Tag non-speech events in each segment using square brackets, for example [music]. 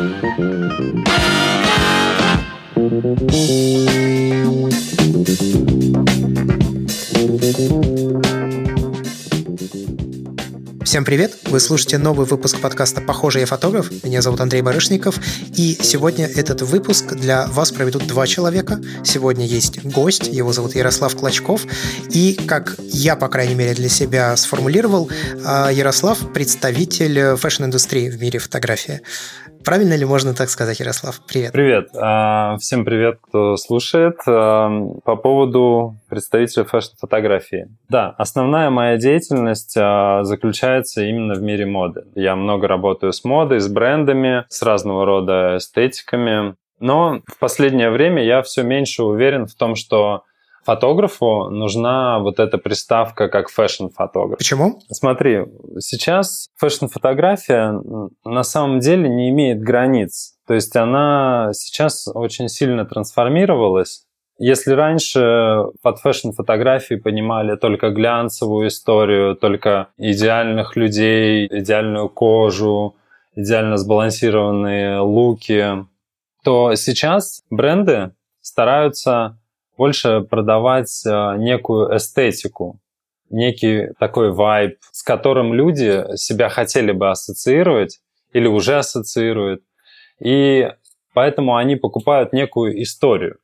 Всем привет! Вы слушаете новый выпуск подкаста «Похоже, я фотограф». Меня зовут Андрей Барышников. И сегодня этот выпуск для вас проведут два человека. Сегодня есть гость, его зовут Ярослав Клочков. И, как я, по крайней мере, для себя сформулировал, а, Ярослав – представитель фэшн-индустрии в мире фотографии. Правильно ли можно так сказать, Ярослав? Привет. Привет. А, всем привет, кто слушает. А, по поводу представителя фэшн-фотографии. Да, основная моя деятельность а, заключается именно в мире моды. Я много работаю с модой, с брендами, с разного рода эстетиками. Но в последнее время я все меньше уверен в том, что фотографу нужна вот эта приставка как фэшн-фотограф. Почему? Смотри, сейчас фэшн-фотография на самом деле не имеет границ. То есть она сейчас очень сильно трансформировалась. Если раньше под фэшн-фотографией понимали только глянцевую историю, только идеальных людей, идеальную кожу, идеально сбалансированные луки, то сейчас бренды стараются больше продавать э, некую эстетику, некий такой вайб, с которым люди себя хотели бы ассоциировать или уже ассоциируют. И поэтому они покупают некую историю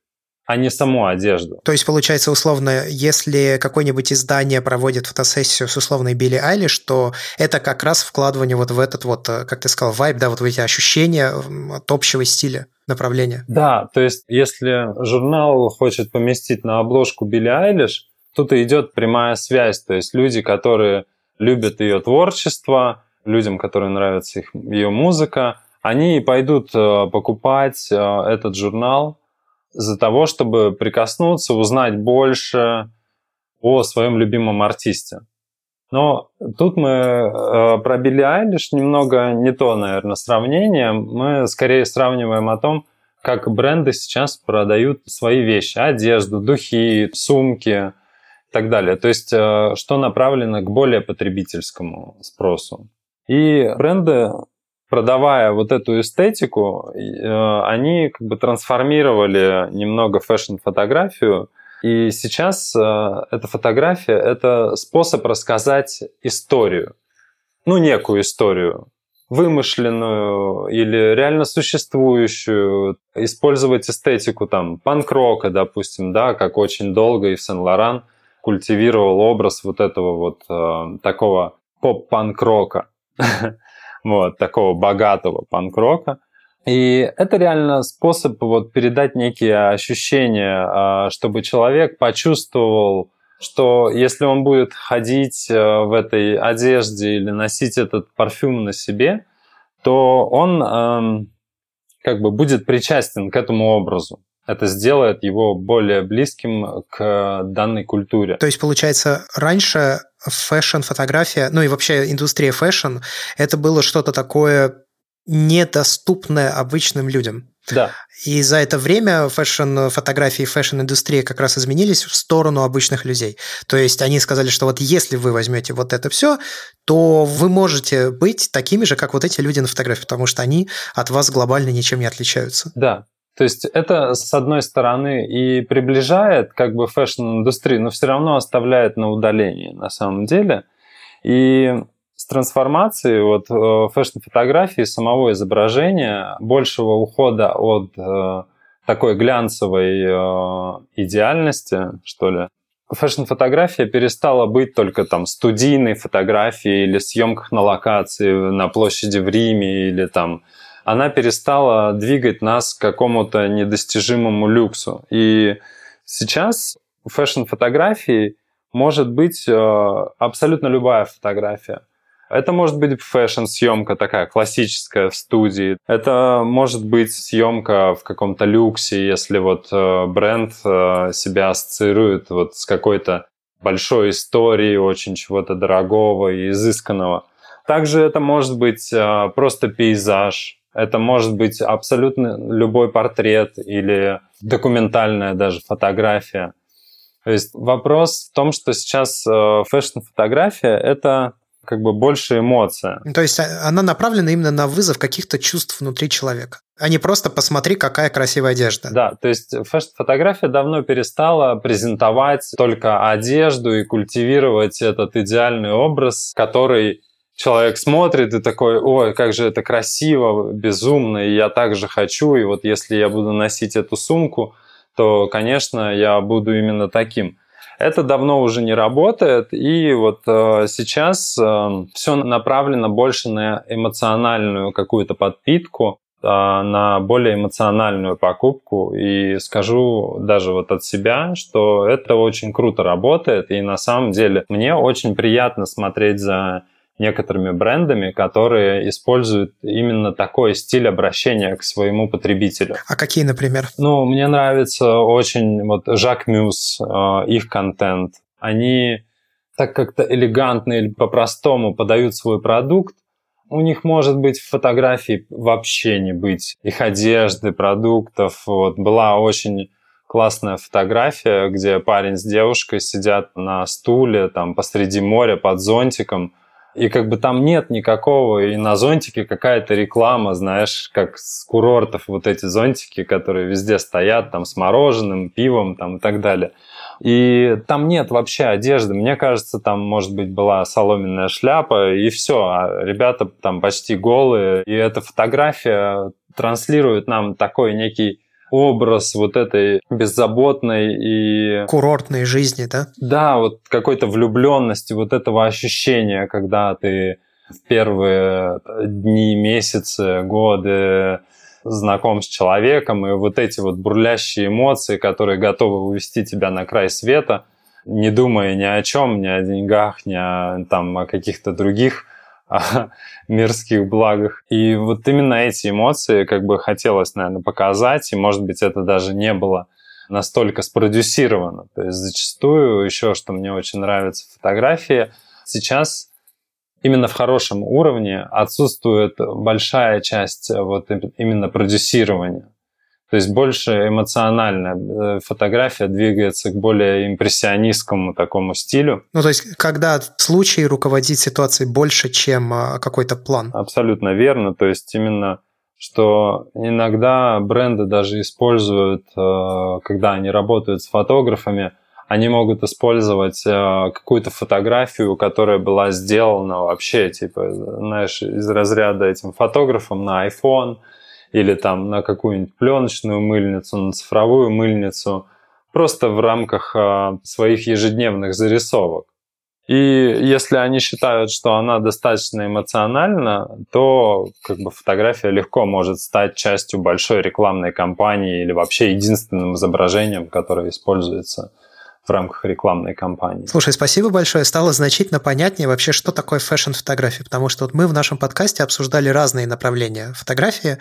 а не саму одежду. То есть, получается, условно, если какое-нибудь издание проводит фотосессию с условной Билли Айлиш, то это как раз вкладывание вот в этот вот, э, как ты сказал, вайб, да, вот в эти ощущения от общего стиля направления. Да, то есть, если журнал хочет поместить на обложку Билли Айлиш, тут идет прямая связь, то есть люди, которые любят ее творчество, людям, которым нравится их, ее музыка, они пойдут э, покупать э, этот журнал, за того, чтобы прикоснуться, узнать больше о своем любимом артисте. Но тут мы э, про Билли Айлиш немного не то, наверное, сравнение. Мы скорее сравниваем о том, как бренды сейчас продают свои вещи, одежду, духи, сумки и так далее. То есть, э, что направлено к более потребительскому спросу. И бренды продавая вот эту эстетику, э, они как бы трансформировали немного фэшн-фотографию. И сейчас э, эта фотография – это способ рассказать историю. Ну, некую историю, вымышленную или реально существующую, использовать эстетику там панк-рока, допустим, да, как очень долго и в Сен-Лоран культивировал образ вот этого вот э, такого поп-панк-рока. [laughs] вот, такого богатого панк-рока. И это реально способ вот передать некие ощущения, а, чтобы человек почувствовал, что если он будет ходить э, в этой одежде или носить этот парфюм на себе, то он эм, как бы будет причастен к этому образу это сделает его более близким к данной культуре. То есть, получается, раньше фэшн-фотография, ну и вообще индустрия фэшн, это было что-то такое недоступное обычным людям. Да. И за это время фэшн-фотографии и фэшн-индустрия как раз изменились в сторону обычных людей. То есть они сказали, что вот если вы возьмете вот это все, то вы можете быть такими же, как вот эти люди на фотографии, потому что они от вас глобально ничем не отличаются. Да, то есть это, с одной стороны, и приближает как бы фэшн-индустрию, но все равно оставляет на удалении на самом деле. И с трансформацией вот, э, фэшн-фотографии, самого изображения, большего ухода от э, такой глянцевой э, идеальности, что ли, фэшн-фотография перестала быть только там студийной фотографией или съемках на локации на площади в Риме или там она перестала двигать нас к какому-то недостижимому люксу. И сейчас фэшн-фотографии может быть э, абсолютно любая фотография. Это может быть фэшн-съемка такая классическая в студии. Это может быть съемка в каком-то люксе, если вот э, бренд э, себя ассоциирует вот с какой-то большой историей, очень чего-то дорогого и изысканного. Также это может быть просто пейзаж, это может быть абсолютно любой портрет или документальная даже фотография. То есть вопрос в том, что сейчас э, фэшн-фотография — это как бы больше эмоция. То есть а, она направлена именно на вызов каких-то чувств внутри человека, а не просто посмотри, какая красивая одежда. Да, то есть фэшн-фотография давно перестала презентовать только одежду и культивировать этот идеальный образ, который человек смотрит и такой, ой, как же это красиво, безумно, и я так же хочу, и вот если я буду носить эту сумку, то, конечно, я буду именно таким. Это давно уже не работает, и вот э, сейчас э, все направлено больше на эмоциональную какую-то подпитку, э, на более эмоциональную покупку. И скажу даже вот от себя, что это очень круто работает, и на самом деле мне очень приятно смотреть за некоторыми брендами, которые используют именно такой стиль обращения к своему потребителю. А какие, например? Ну, мне нравится очень вот Жак Мюс, э, их контент. Они так как-то элегантно или по-простому подают свой продукт, у них может быть фотографий вообще не быть, их одежды, продуктов. Вот была очень классная фотография, где парень с девушкой сидят на стуле там посреди моря под зонтиком – и как бы там нет никакого, и на зонтике какая-то реклама, знаешь, как с курортов вот эти зонтики, которые везде стоят, там с мороженым, пивом там и так далее. И там нет вообще одежды. Мне кажется, там, может быть, была соломенная шляпа, и все. А ребята там почти голые. И эта фотография транслирует нам такой некий образ вот этой беззаботной и... Курортной жизни, да? Да, вот какой-то влюбленности, вот этого ощущения, когда ты в первые дни, месяцы, годы знаком с человеком, и вот эти вот бурлящие эмоции, которые готовы увести тебя на край света, не думая ни о чем, ни о деньгах, ни о, там, о каких-то других о [laughs] мирских благах. И вот именно эти эмоции как бы хотелось, наверное, показать, и, может быть, это даже не было настолько спродюсировано. То есть зачастую еще, что мне очень нравится фотографии, сейчас именно в хорошем уровне отсутствует большая часть вот именно продюсирования. То есть больше эмоционально. Э, фотография двигается к более импрессионистскому такому стилю. Ну, то есть, когда случай руководит ситуацией больше, чем а, какой-то план. Абсолютно верно. То есть, именно что иногда бренды даже используют, э, когда они работают с фотографами, они могут использовать э, какую-то фотографию, которая была сделана вообще, типа, знаешь, из разряда этим фотографом на iPhone – или там на какую-нибудь пленочную мыльницу, на цифровую мыльницу, просто в рамках а, своих ежедневных зарисовок. И если они считают, что она достаточно эмоциональна, то как бы фотография легко может стать частью большой рекламной кампании или вообще единственным изображением, которое используется в рамках рекламной кампании. Слушай, спасибо большое. Стало значительно понятнее вообще, что такое фэшн-фотография, потому что вот мы в нашем подкасте обсуждали разные направления фотографии,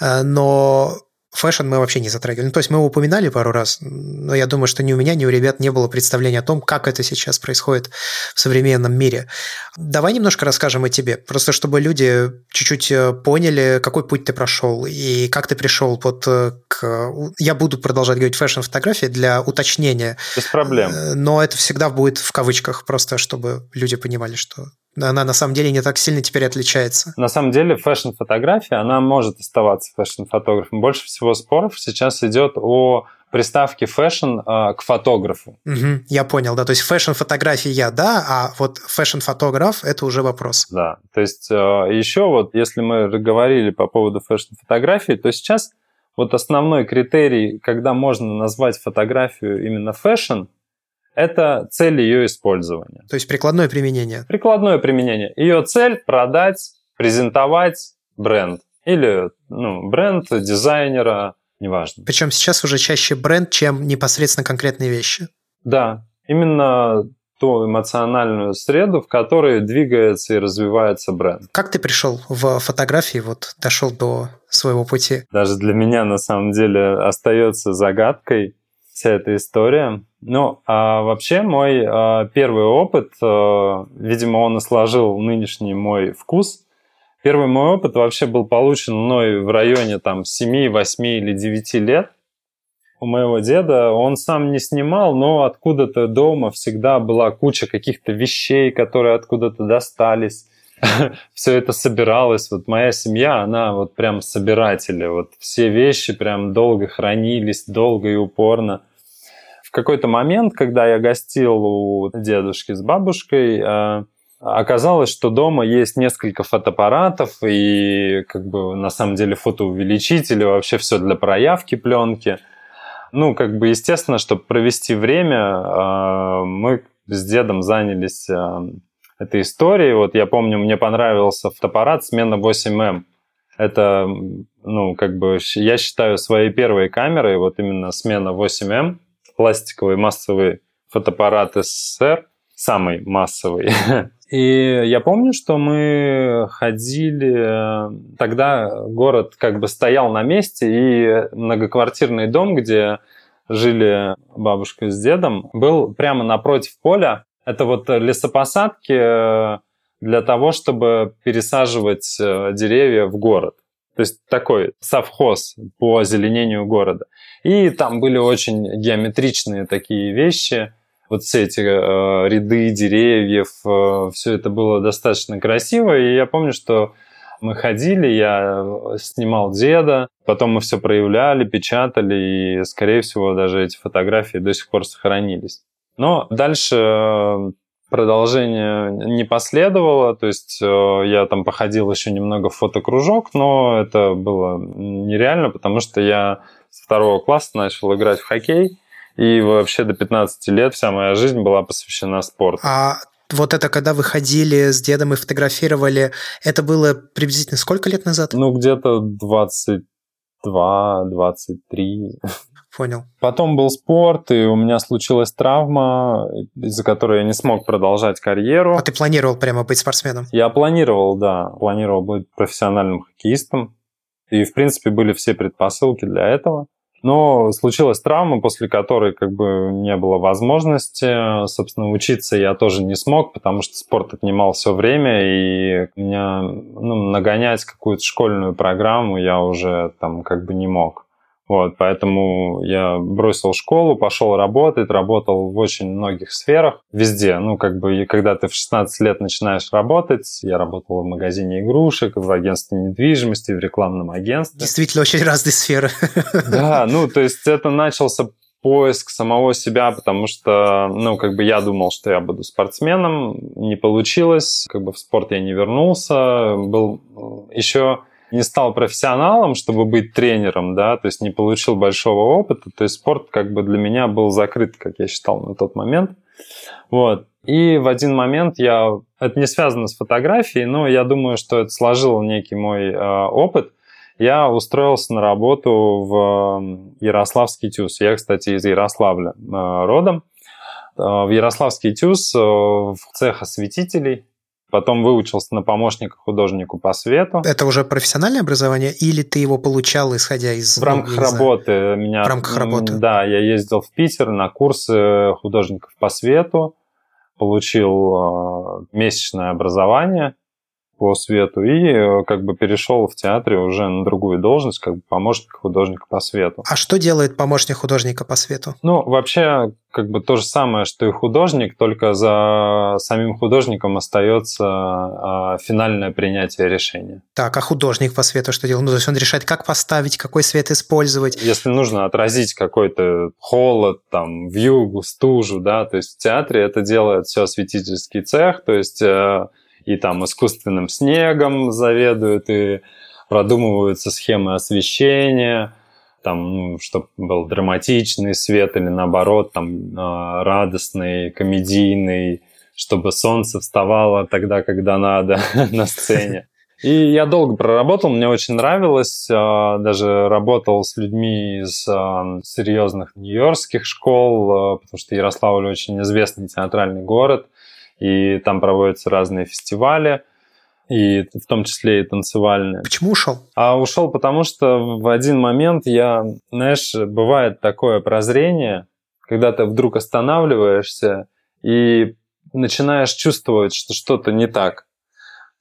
э, но фэшн мы вообще не затрагивали. Ну, то есть мы его упоминали пару раз, но я думаю, что ни у меня, ни у ребят не было представления о том, как это сейчас происходит в современном мире. Давай немножко расскажем о тебе, просто чтобы люди чуть-чуть э, поняли, какой путь ты прошел и как ты пришел вот э, к... Я буду продолжать говорить фэшн-фотографии для уточнения. Без проблем. Э, но это всегда будет в кавычках, просто чтобы люди понимали, что она на самом деле не так сильно теперь отличается. На самом деле фэшн-фотография, она может оставаться фэшн-фотографом. Больше всего споров сейчас идет о приставке фэшн э, к фотографу. Угу, я понял, да. То есть фэшн-фотография, да, а вот фэшн-фотограф – это уже вопрос. Да, то есть э, еще вот, если мы говорили по поводу фэшн-фотографии, то сейчас вот основной критерий, когда можно назвать фотографию именно фэшн, это цель ее использования. То есть прикладное применение. Прикладное применение. Ее цель – продать, презентовать бренд. Или ну, бренд дизайнера, неважно. Причем сейчас уже чаще бренд, чем непосредственно конкретные вещи. Да, именно ту эмоциональную среду, в которой двигается и развивается бренд. Как ты пришел в фотографии, вот дошел до своего пути? Даже для меня на самом деле остается загадкой вся эта история. Ну, а вообще мой а, первый опыт, а, видимо, он и сложил нынешний мой вкус. Первый мой опыт вообще был получен мной в районе там 7, 8 или 9 лет. у моего деда, он сам не снимал, но откуда-то дома всегда была куча каких-то вещей, которые откуда-то достались. [laughs] Все это собиралось. Вот моя семья, она вот прям собиратели. Вот все вещи прям долго хранились, долго и упорно. В какой-то момент, когда я гостил у дедушки с бабушкой, э, Оказалось, что дома есть несколько фотоаппаратов и как бы на самом деле фотоувеличители, вообще все для проявки пленки. Ну, как бы естественно, чтобы провести время, а, мы с дедом занялись а, этой историей. Вот я помню, мне понравился фотоаппарат смена 8М. Это, ну, как бы я считаю своей первой камерой, вот именно смена 8М, пластиковый массовый фотоаппарат СССР, самый массовый. [laughs] И я помню, что мы ходили, тогда город как бы стоял на месте, и многоквартирный дом, где жили бабушка с дедом, был прямо напротив поля. Это вот лесопосадки для того, чтобы пересаживать э, деревья в город. То есть такой совхоз по озеленению города. И там были очень геометричные такие вещи – вот все эти э, ряды деревьев, э, все это было достаточно красиво. И я помню, что мы ходили, я снимал деда, потом мы все проявляли, печатали, и, скорее всего, даже эти фотографии до сих пор сохранились. Но дальше э, продолжение не последовало, то есть э, я там походил еще немного в фотокружок, но это было нереально, потому что я с второго класса начал играть в хоккей, и вообще до 15 лет вся моя жизнь была посвящена спорту. А вот это когда вы ходили с дедом и фотографировали, это было приблизительно сколько лет назад? Ну, где-то 22, 23. [laughs] Понял. Потом был спорт, и у меня случилась травма, из-за которой я не смог продолжать карьеру. А ты планировал прямо быть спортсменом? Я планировал, да. Планировал быть профессиональным хоккеистом. И, в принципе, были все предпосылки для этого. Но случилась травма, после которой как бы не было возможности. Собственно, учиться я тоже не смог, потому что спорт отнимал все время, и меня ну, нагонять какую-то школьную программу я уже там как бы не мог. Вот, поэтому я бросил школу, пошел работать, работал в очень многих сферах, везде. Ну, как бы, когда ты в 16 лет начинаешь работать, я работал в магазине игрушек, в агентстве недвижимости, в рекламном агентстве. Действительно, очень разные сферы. Да, ну, то есть это начался поиск самого себя, потому что, ну, как бы я думал, что я буду спортсменом, не получилось, как бы в спорт я не вернулся, был еще не стал профессионалом, чтобы быть тренером, да, то есть не получил большого опыта, то есть спорт как бы для меня был закрыт, как я считал на тот момент. Вот. И в один момент я... Это не связано с фотографией, но я думаю, что это сложил некий мой э, опыт. Я устроился на работу в Ярославский ТЮЗ. Я, кстати, из Ярославля э, родом. Э, в Ярославский ТЮЗ э, в цех осветителей Потом выучился на помощника художнику по свету. Это уже профессиональное образование или ты его получал, исходя из... В рамках работы. Меня, в рамках работы. Да, я ездил в Питер на курсы художников по свету, получил э, месячное образование по свету и э, как бы перешел в театре уже на другую должность, как бы помощник художника по свету. А что делает помощник художника по свету? Ну, вообще, как бы то же самое, что и художник, только за самим художником остается а, финальное принятие решения. Так, а художник по свету что делает? Ну, то есть он решает, как поставить, какой свет использовать. Если нужно отразить какой-то холод, там, вьюгу, стужу, да, то есть в театре это делает все осветительский цех, то есть э, и там искусственным снегом заведуют, и продумываются схемы освещения, там, ну, чтобы был драматичный свет или наоборот, там, а, радостный, комедийный, чтобы солнце вставало тогда, когда надо [laughs] на сцене. И я долго проработал, мне очень нравилось, а, даже работал с людьми из а, серьезных нью-йоркских школ, потому что Ярославль очень известный театральный город – и там проводятся разные фестивали, и в том числе и танцевальные. Почему ушел? А ушел потому, что в один момент я, знаешь, бывает такое прозрение, когда ты вдруг останавливаешься и начинаешь чувствовать, что что-то не так.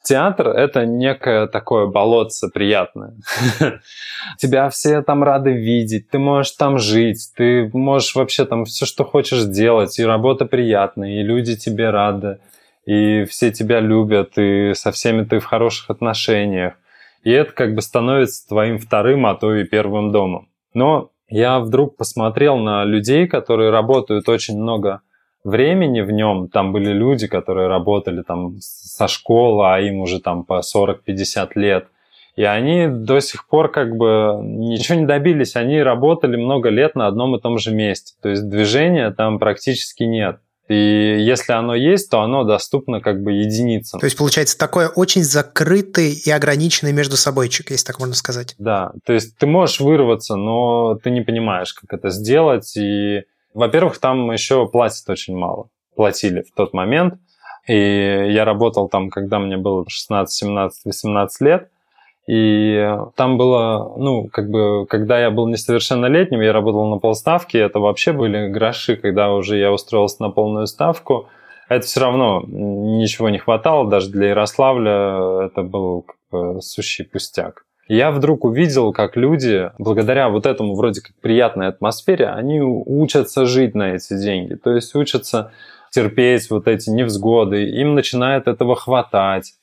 Театр — это некое такое болотце приятное. [laughs] Тебя все там рады видеть, ты можешь там жить, ты можешь вообще там все, что хочешь делать, и работа приятная, и люди тебе рады, и все тебя любят, и со всеми ты в хороших отношениях. И это как бы становится твоим вторым, а то и первым домом. Но я вдруг посмотрел на людей, которые работают очень много времени в нем. Там были люди, которые работали там со школы, а им уже там по 40-50 лет. И они до сих пор как бы ничего не добились. Они работали много лет на одном и том же месте. То есть движения там практически нет. И если оно есть, то оно доступно как бы единицам. То есть получается такое очень закрытый и ограниченный между собойчик, если так можно сказать. Да, то есть ты можешь вырваться, но ты не понимаешь, как это сделать. И, во-первых, там еще платят очень мало. Платили в тот момент. И я работал там, когда мне было 16, 17, 18 лет. И там было, ну, как бы, когда я был несовершеннолетним, я работал на полставки, это вообще были гроши, когда уже я устроился на полную ставку. Это все равно ничего не хватало, даже для Ярославля это был как бы сущий пустяк. Я вдруг увидел, как люди, благодаря вот этому вроде как приятной атмосфере, они учатся жить на эти деньги. То есть учатся терпеть вот эти невзгоды, им начинает этого хватать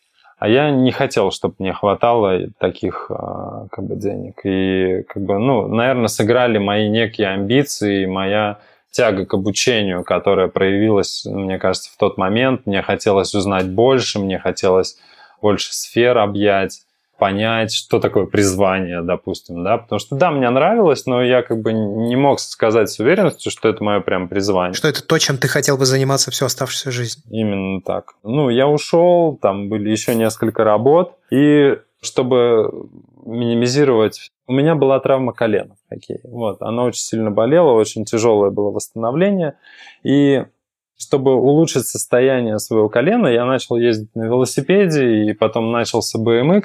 а я не хотел, чтобы мне хватало таких а, как бы денег. И как бы, ну, наверное, сыграли мои некие амбиции, моя тяга к обучению, которая проявилась, мне кажется, в тот момент. Мне хотелось узнать больше, мне хотелось больше сфер объять понять, что такое призвание, допустим, да, потому что, да, мне нравилось, но я как бы не мог сказать с уверенностью, что это мое прям призвание. Что это то, чем ты хотел бы заниматься всю оставшуюся жизнь. Именно так. Ну, я ушел, там были еще несколько работ, и чтобы минимизировать... У меня была травма колена в хоккее. Вот, она очень сильно болела, очень тяжелое было восстановление, и чтобы улучшить состояние своего колена, я начал ездить на велосипеде, и потом начался BMX,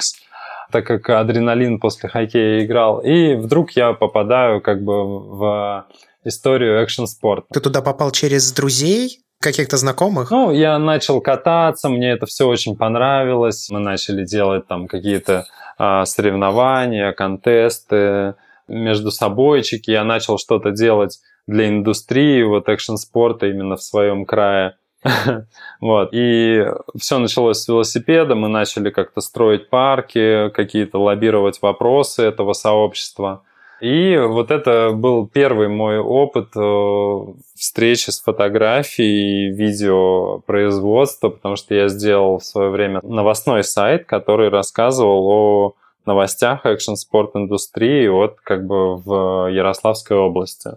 так как адреналин после хоккея играл. И вдруг я попадаю как бы в историю экшн-спорта. Ты туда попал через друзей? каких-то знакомых? Ну, я начал кататься, мне это все очень понравилось. Мы начали делать там какие-то э, соревнования, контесты между собойчики. Я начал что-то делать для индустрии, вот экшн-спорта именно в своем крае. [laughs] вот. И все началось с велосипеда, мы начали как-то строить парки, какие-то лоббировать вопросы этого сообщества. И вот это был первый мой опыт э, встречи с фотографией, видеопроизводства, потому что я сделал в свое время новостной сайт, который рассказывал о новостях экшн-спорт индустрии вот как бы в Ярославской области.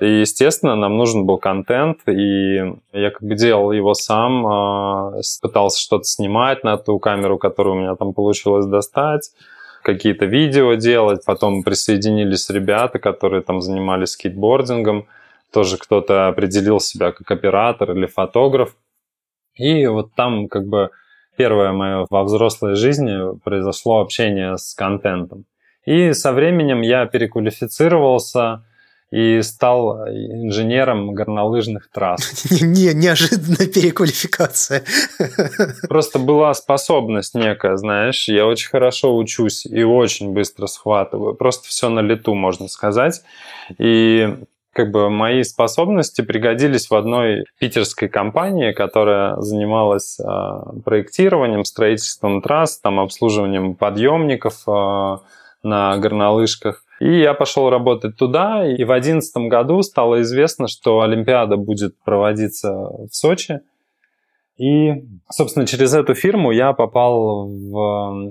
И, естественно, нам нужен был контент, и я как бы делал его сам, а, пытался что-то снимать на ту камеру, которую у меня там получилось достать, какие-то видео делать, потом присоединились ребята, которые там занимались скейтбордингом, тоже кто-то определил себя как оператор или фотограф. И вот там как бы первое мое во взрослой жизни произошло общение с контентом. И со временем я переквалифицировался, и стал инженером горнолыжных трасс. [laughs] Не, неожиданная переквалификация. [laughs] Просто была способность некая, знаешь, я очень хорошо учусь и очень быстро схватываю. Просто все на лету, можно сказать. И как бы мои способности пригодились в одной питерской компании, которая занималась э, проектированием, строительством трасс, там обслуживанием подъемников э, на горнолыжках. И я пошел работать туда, и в 2011 году стало известно, что Олимпиада будет проводиться в Сочи. И, собственно, через эту фирму я попал в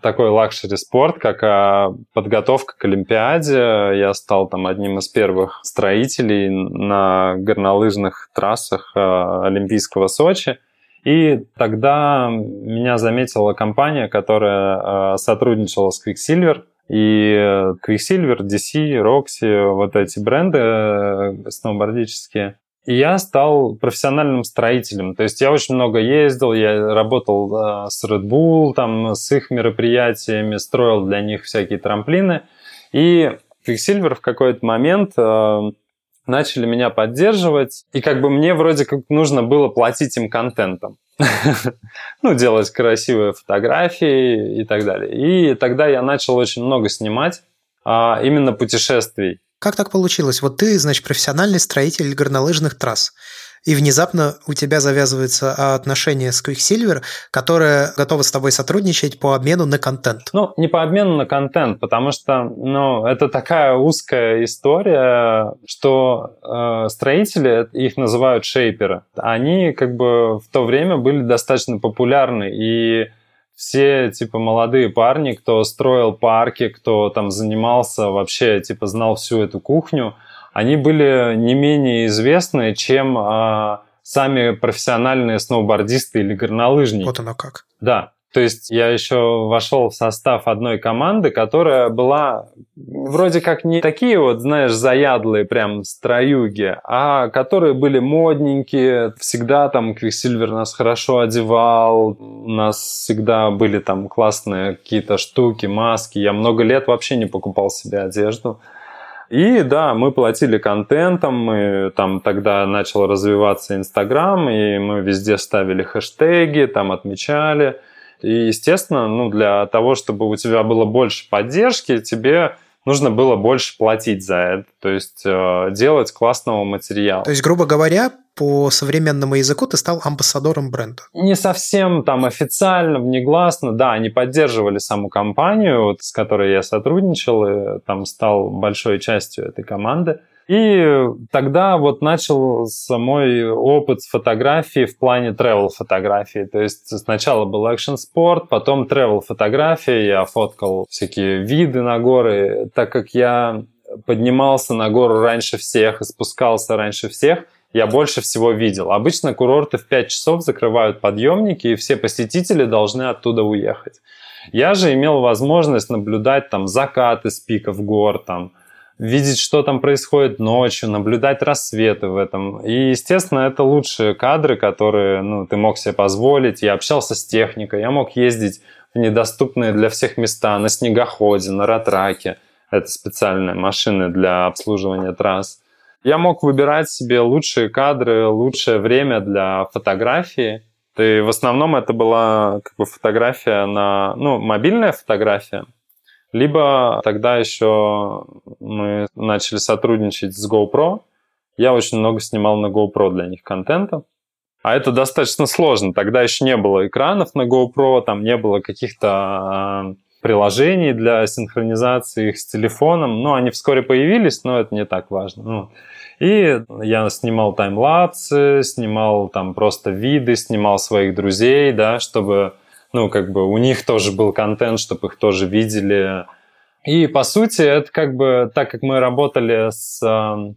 такой лакшери спорт, как а, подготовка к Олимпиаде. Я стал там одним из первых строителей на горнолыжных трассах а, Олимпийского Сочи. И тогда меня заметила компания, которая а, сотрудничала с Quiksilver, и Quicksilver, DC, Roxy, вот эти бренды э, сноубордические. И я стал профессиональным строителем. То есть я очень много ездил, я работал э, с Red Bull, там, с их мероприятиями, строил для них всякие трамплины. И Quicksilver в какой-то момент э, начали меня поддерживать, и как бы мне вроде как нужно было платить им контентом. [laughs] ну, делать красивые фотографии и так далее. И тогда я начал очень много снимать а, именно путешествий. Как так получилось? Вот ты, значит, профессиональный строитель горнолыжных трасс и внезапно у тебя завязывается отношение с Quicksilver, которая готова с тобой сотрудничать по обмену на контент. Ну, не по обмену на контент, потому что ну, это такая узкая история, что э, строители, их называют шейперы, они как бы в то время были достаточно популярны, и все, типа, молодые парни, кто строил парки, кто там занимался, вообще, типа, знал всю эту кухню, они были не менее известны, чем а, сами профессиональные сноубордисты или горнолыжники. Вот оно как. Да. То есть я еще вошел в состав одной команды, которая была вроде как не такие вот, знаешь, заядлые прям строюги, а которые были модненькие, всегда там Quiksilver нас хорошо одевал, у нас всегда были там классные какие-то штуки, маски. Я много лет вообще не покупал себе одежду. И да, мы платили контентом, мы там тогда начал развиваться Инстаграм, и мы везде ставили хэштеги, там отмечали. И, естественно, ну, для того, чтобы у тебя было больше поддержки, тебе нужно было больше платить за это, то есть э, делать классного материала. То есть, грубо говоря, по современному языку ты стал амбассадором бренда. Не совсем там официально, внегласно, да, они поддерживали саму компанию, вот, с которой я сотрудничал, и там стал большой частью этой команды. И тогда вот начал мой опыт фотографии в плане travel фотографии. То есть сначала был экшен спорт, потом travel фотография. Я фоткал всякие виды на горы. Так как я поднимался на гору раньше всех и спускался раньше всех, я больше всего видел. Обычно курорты в 5 часов закрывают подъемники, и все посетители должны оттуда уехать. Я же имел возможность наблюдать там закаты с пиков гор, там, видеть, что там происходит ночью, наблюдать рассветы в этом. И, естественно, это лучшие кадры, которые ну, ты мог себе позволить. Я общался с техникой, я мог ездить в недоступные для всех места, на снегоходе, на ратраке. Это специальные машины для обслуживания трасс. Я мог выбирать себе лучшие кадры, лучшее время для фотографии. И в основном это была как бы фотография на, ну, мобильная фотография. Либо тогда еще мы начали сотрудничать с GoPro. Я очень много снимал на GoPro для них контента. А это достаточно сложно. Тогда еще не было экранов на GoPro, там не было каких-то а, приложений для синхронизации их с телефоном. Ну, они вскоре появились, но это не так важно. Ну, и я снимал таймлапсы, снимал там просто виды, снимал своих друзей, да, чтобы, ну, как бы у них тоже был контент, чтобы их тоже видели. И, по сути, это как бы, так как мы работали с э,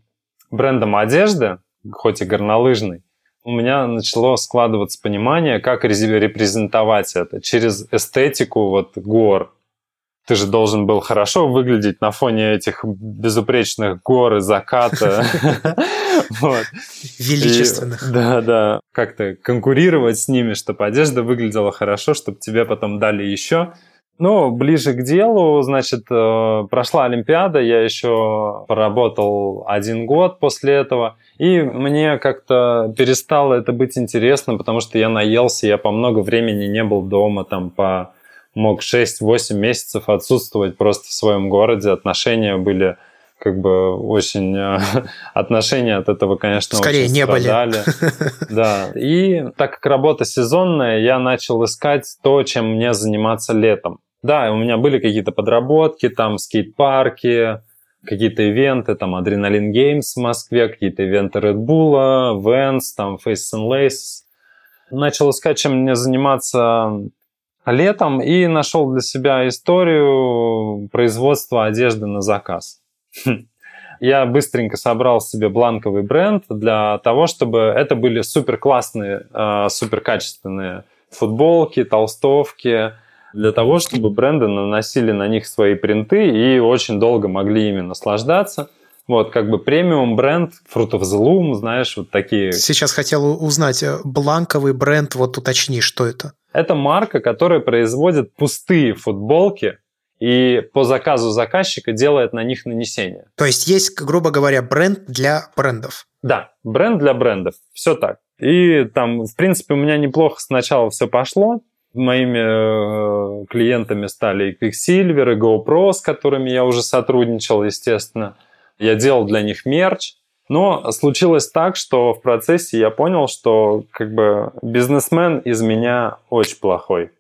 брендом одежды, хоть и горнолыжный, у меня начало складываться понимание, как репрезентовать это через эстетику вот гор, ты же должен был хорошо выглядеть на фоне этих безупречных гор и заката. [laughs] Величественных. Да, да. Как-то конкурировать с ними, чтобы одежда выглядела хорошо, чтобы тебе потом дали еще. Ну, ближе к делу, значит, э, прошла Олимпиада, я еще поработал один год после этого, и мне как-то перестало это быть интересно, потому что я наелся, я по много времени не был дома, там, по мог 6-8 месяцев отсутствовать просто в своем городе. Отношения были как бы очень... Э, [laughs] отношения от этого, конечно, Скорее очень не страдали. были. [laughs] Да. И так как работа сезонная, я начал искать то, чем мне заниматься летом. Да, у меня были какие-то подработки, там скейт-парки, какие-то ивенты, там Adrenaline Games в Москве, какие-то ивенты Red Bull, Vans, там Faces and Laces. Начал искать, чем мне заниматься летом и нашел для себя историю производства одежды на заказ. Я быстренько собрал себе бланковый бренд для того, чтобы это были супер классные, а, супер качественные футболки, толстовки, для того, чтобы бренды наносили на них свои принты и очень долго могли ими наслаждаться. Вот, как бы премиум бренд, Fruit of the Loom, знаешь, вот такие. Сейчас хотел узнать, э, бланковый бренд, вот уточни, что это? Это марка, которая производит пустые футболки и по заказу заказчика делает на них нанесение. То есть есть, грубо говоря, бренд для брендов. Да, бренд для брендов. Все так. И там, в принципе, у меня неплохо сначала все пошло. Моими э, клиентами стали и Quicksilver, и GoPro, с которыми я уже сотрудничал, естественно. Я делал для них мерч. Но случилось так, что в процессе я понял, что как бы бизнесмен из меня очень плохой.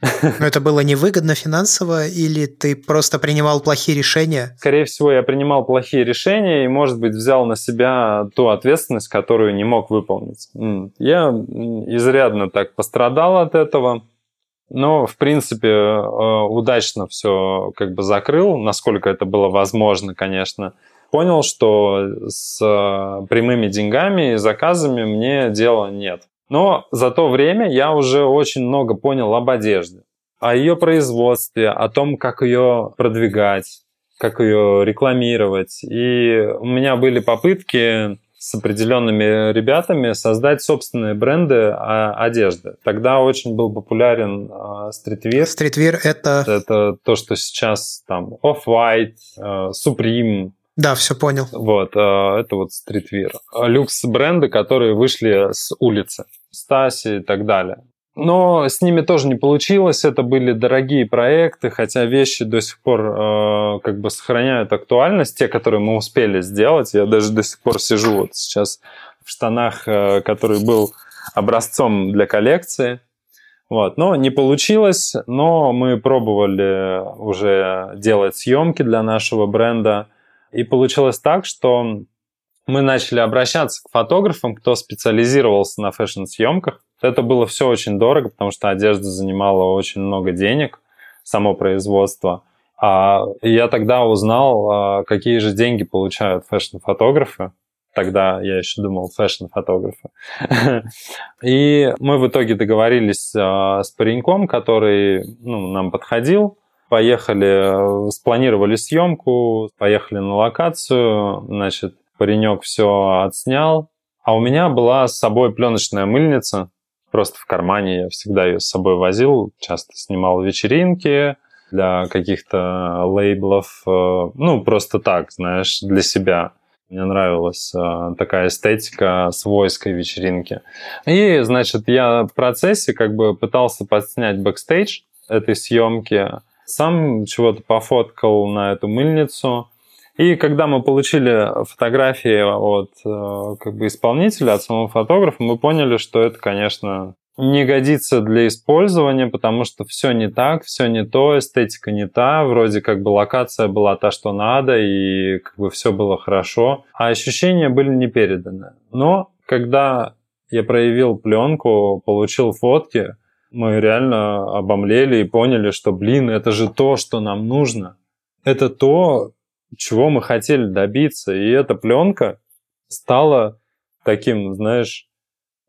Но это было невыгодно финансово или ты просто принимал плохие решения? Скорее всего, я принимал плохие решения и, может быть, взял на себя ту ответственность, которую не мог выполнить. Я изрядно так пострадал от этого. Но, в принципе, э, удачно все как бы закрыл, насколько это было возможно, конечно. Понял, что с э, прямыми деньгами и заказами мне дела нет. Но за то время я уже очень много понял об одежде, о ее производстве, о том, как ее продвигать, как ее рекламировать. И у меня были попытки с определенными ребятами создать собственные бренды одежды. Тогда очень был популярен а, стритвир. Стритвир это... Это то, что сейчас там Off-White, а, Supreme, да, все понял. Вот, а, это вот стритвир. Люкс-бренды, которые вышли с улицы. Стаси и так далее. Но с ними тоже не получилось. Это были дорогие проекты, хотя вещи до сих пор э, как бы сохраняют актуальность. Те, которые мы успели сделать. Я даже до сих пор сижу вот сейчас в штанах, э, который был образцом для коллекции. Вот. Но не получилось, но мы пробовали уже делать съемки для нашего бренда. И получилось так, что мы начали обращаться к фотографам, кто специализировался на фэшн-съемках. Это было все очень дорого, потому что одежда занимала очень много денег, само производство. А я тогда узнал, а, какие же деньги получают фэшн-фотографы. Тогда я еще думал фэшн-фотографы. [laughs] И мы в итоге договорились а, с пареньком, который ну, нам подходил. Поехали, спланировали съемку, поехали на локацию, значит, паренек все отснял. А у меня была с собой пленочная мыльница, просто в кармане. Я всегда ее с собой возил, часто снимал вечеринки для каких-то лейблов. Э, ну, просто так, знаешь, для себя. Мне нравилась э, такая эстетика свойской вечеринки. И, значит, я в процессе как бы пытался подснять бэкстейдж этой съемки. Сам чего-то пофоткал на эту мыльницу. И когда мы получили фотографии от э, как бы исполнителя, от самого фотографа, мы поняли, что это, конечно, не годится для использования, потому что все не так, все не то, эстетика не та, вроде как бы локация была та, что надо, и как бы все было хорошо, а ощущения были не переданы. Но когда я проявил пленку, получил фотки, мы реально обомлели и поняли, что, блин, это же то, что нам нужно. Это то, чего мы хотели добиться. И эта пленка стала таким, знаешь,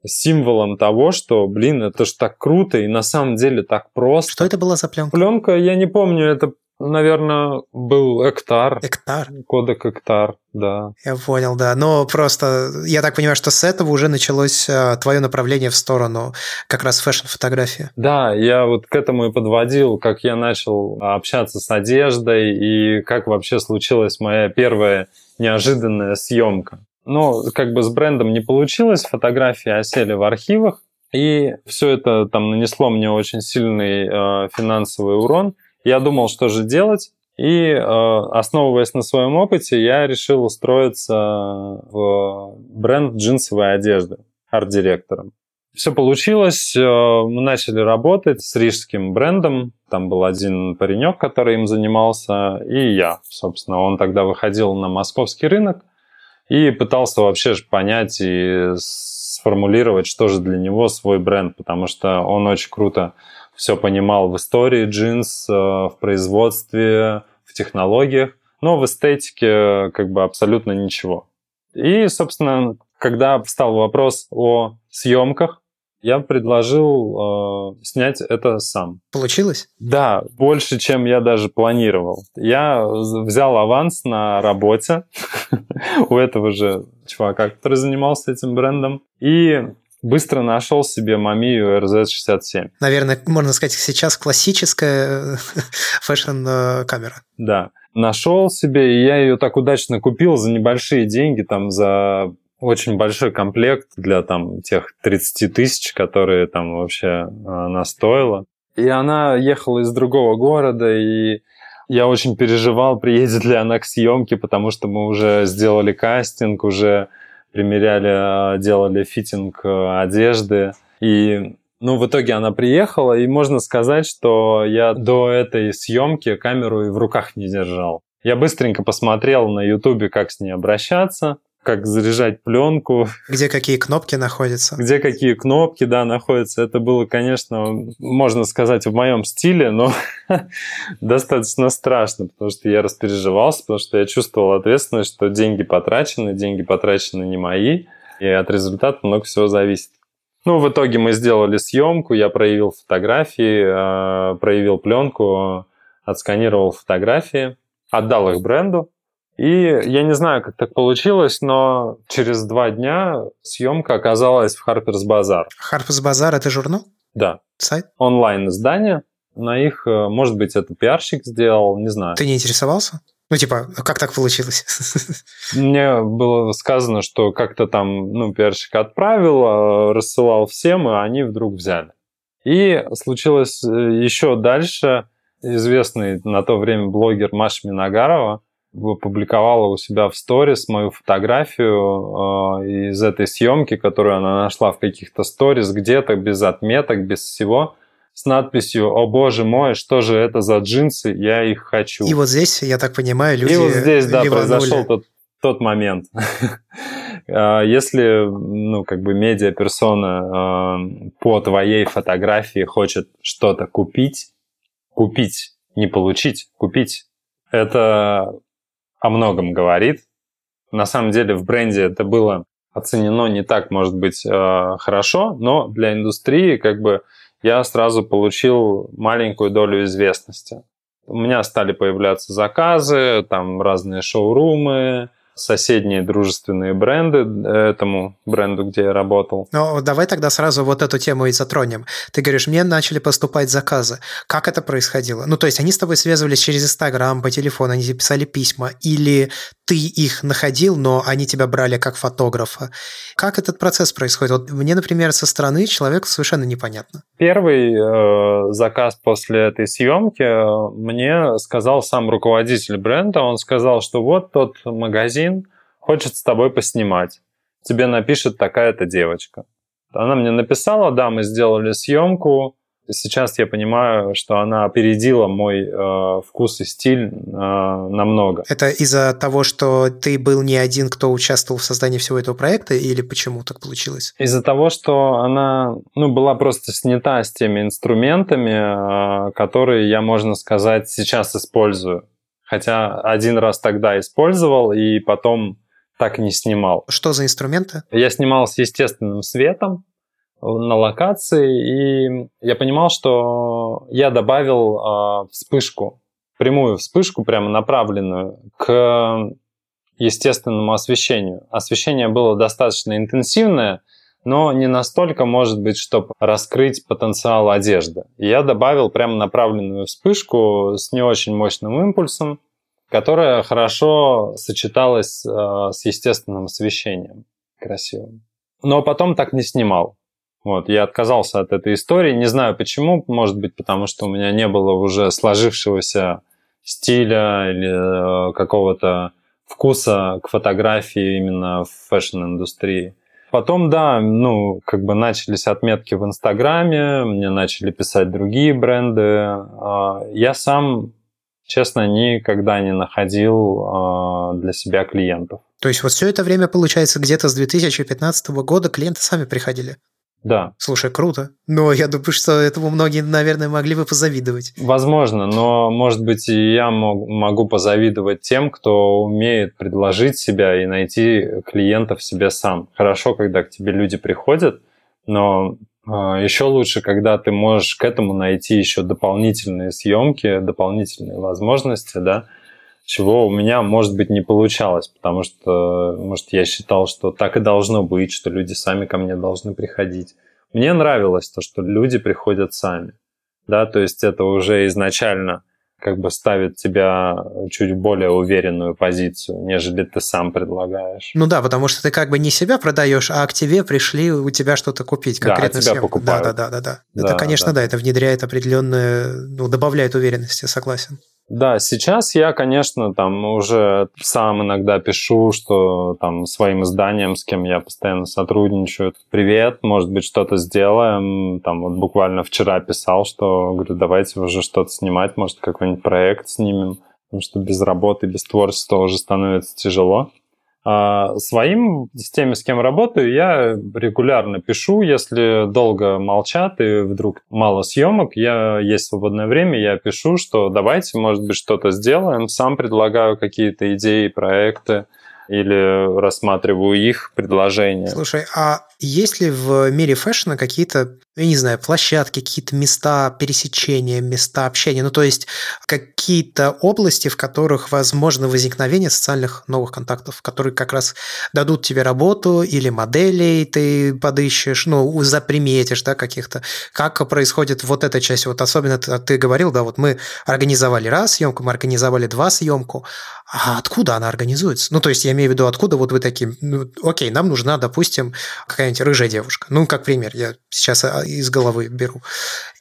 символом того, что, блин, это ж так круто и на самом деле так просто. Что это была за пленка? Пленка, я не помню, это наверное, был Эктар. Эктар? Кодек Эктар, да. Я понял, да. Но просто я так понимаю, что с этого уже началось а, твое направление в сторону как раз фэшн-фотографии. Да, я вот к этому и подводил, как я начал общаться с одеждой и как вообще случилась моя первая неожиданная съемка. Но как бы с брендом не получилось, фотографии осели в архивах, и все это там нанесло мне очень сильный э, финансовый урон – я думал, что же делать, и, э, основываясь на своем опыте, я решил устроиться в бренд джинсовой одежды арт-директором. Все получилось, э, мы начали работать с рижским брендом. Там был один паренек, который им занимался, и я, собственно. Он тогда выходил на московский рынок и пытался вообще понять и сформулировать, что же для него свой бренд, потому что он очень круто все понимал в истории джинс, э, в производстве, в технологиях, но в эстетике как бы абсолютно ничего. И, собственно, когда встал вопрос о съемках, я предложил э, снять это сам. Получилось? Да, больше, чем я даже планировал. Я взял аванс на работе [laughs] у этого же чувака, который занимался этим брендом, и быстро нашел себе Мамию RZ67. Наверное, можно сказать, сейчас классическая [laughs] fashion-камера. Да. Нашел себе, и я ее так удачно купил за небольшие деньги, там за очень большой комплект для там тех 30 тысяч, которые там вообще она стоила. И она ехала из другого города, и я очень переживал, приедет ли она к съемке, потому что мы уже сделали кастинг, уже примеряли, делали фитинг э, одежды. И ну, в итоге она приехала, и можно сказать, что я до этой съемки камеру и в руках не держал. Я быстренько посмотрел на Ютубе, как с ней обращаться, как заряжать пленку. Где какие кнопки находятся. Где какие кнопки, да, находятся. Это было, конечно, можно сказать, в моем стиле, но [laughs] достаточно страшно, потому что я распереживался, потому что я чувствовал ответственность, что деньги потрачены, деньги потрачены не мои, и от результата много всего зависит. Ну, в итоге мы сделали съемку, я проявил фотографии, а, проявил пленку, отсканировал фотографии, отдал их бренду. И я не знаю, как так получилось, но через два дня съемка оказалась в Harper's Bazaar. Harper's Bazaar – это журнал? Да. Сайт? Онлайн-издание. На их, э, может быть, это пиарщик сделал, не знаю. Ты не интересовался? Ну, типа, как так получилось? Мне было сказано, что как-то там, ну, пиарщик отправил, а, рассылал всем, и они вдруг взяли. И случилось э, еще дальше. Известный на то время блогер Маша Миногарова опубликовала у себя в сторис мою фотографию э, из этой съемки, которую она нашла в каких-то сторис где-то, без отметок, без всего с надписью «О боже мой, что же это за джинсы, я их хочу». И вот здесь, я так понимаю, люди И вот здесь, да, произошел тот, тот момент. А, [laughs] если, ну, как бы медиаперсона а, по твоей фотографии хочет что-то купить, купить, не получить, купить, это о многом говорит. На самом деле в бренде это было оценено не так, может быть, а, хорошо, но для индустрии как бы я сразу получил маленькую долю известности. У меня стали появляться заказы, там разные шоурумы, соседние дружественные бренды э, этому бренду, где я работал. Ну, давай тогда сразу вот эту тему и затронем. Ты говоришь, мне начали поступать заказы. Как это происходило? Ну, то есть они с тобой связывались через Инстаграм, по телефону, они тебе писали письма, или ты их находил, но они тебя брали как фотографа. Как этот процесс происходит? Вот мне, например, со стороны человека совершенно непонятно. Первый э, заказ после этой съемки э, мне сказал сам руководитель бренда. Он сказал, что вот тот магазин хочет с тобой поснимать. Тебе напишет такая-то девочка. Она мне написала, да, мы сделали съемку, сейчас я понимаю, что она опередила мой э, вкус и стиль э, намного. Это из-за того, что ты был не один, кто участвовал в создании всего этого проекта, или почему так получилось? Из-за того, что она ну, была просто снята с теми инструментами, э, которые я, можно сказать, сейчас использую. Хотя один раз тогда использовал и потом так не снимал. Что за инструменты? Я снимал с естественным светом, на локации, и я понимал, что я добавил э, вспышку, прямую вспышку, прямо направленную к естественному освещению. Освещение было достаточно интенсивное, но не настолько, может быть, чтобы раскрыть потенциал одежды. Я добавил прямо направленную вспышку с не очень мощным импульсом, которая хорошо сочеталась э, с естественным освещением красивым. Но потом так не снимал. Вот, я отказался от этой истории. Не знаю почему, может быть, потому что у меня не было уже сложившегося стиля или э, какого-то вкуса к фотографии именно в fashion-индустрии. Потом, да, ну, как бы начались отметки в Инстаграме, мне начали писать другие бренды. А, я сам, честно, никогда не находил а, для себя клиентов. То есть вот все это время, получается, где-то с 2015 года клиенты сами приходили? Да. Слушай, круто. Но я думаю, что этому многие, наверное, могли бы позавидовать. Возможно, но, может быть, и я мог, могу позавидовать тем, кто умеет предложить себя и найти клиентов себе сам. Хорошо, когда к тебе люди приходят, но э, еще лучше, когда ты можешь к этому найти еще дополнительные съемки, дополнительные возможности, да, чего у меня, может быть, не получалось, потому что, может, я считал, что так и должно быть, что люди сами ко мне должны приходить. Мне нравилось то, что люди приходят сами. Да, то есть это уже изначально как бы ставит тебя чуть более уверенную позицию, нежели ты сам предлагаешь. Ну да, потому что ты как бы не себя продаешь, а к тебе пришли у тебя что-то купить, конкретно да, тебя съемку. покупают. Да, да, да, да, да. Это, конечно, да. да, это внедряет определенную, ну, добавляет уверенности, согласен. Да, сейчас я, конечно, там уже сам иногда пишу, что там своим изданием, с кем я постоянно сотрудничаю, привет, может быть, что-то сделаем. Там вот буквально вчера писал, что, говорю, давайте уже что-то снимать, может, какой-нибудь проект снимем, потому что без работы, без творчества уже становится тяжело. А своим, с теми, с кем работаю, я регулярно пишу, если долго молчат и вдруг мало съемок, я есть свободное время, я пишу, что давайте, может быть, что-то сделаем, сам предлагаю какие-то идеи, проекты или рассматриваю их предложения. Слушай, а есть ли в мире фэшна какие-то, я не знаю, площадки, какие-то места пересечения, места общения, ну то есть какие-то области, в которых возможно возникновение социальных новых контактов, которые как раз дадут тебе работу или моделей ты подыщешь, ну, заприметишь, да, каких-то. Как происходит вот эта часть, вот особенно ты, ты говорил, да, вот мы организовали раз съемку, мы организовали два съемку, а откуда она организуется? Ну, то есть я имею в виду, откуда вот вы такие, ну, окей, нам нужна, допустим, какая какая-нибудь рыжая девушка. Ну, как пример, я сейчас из головы беру.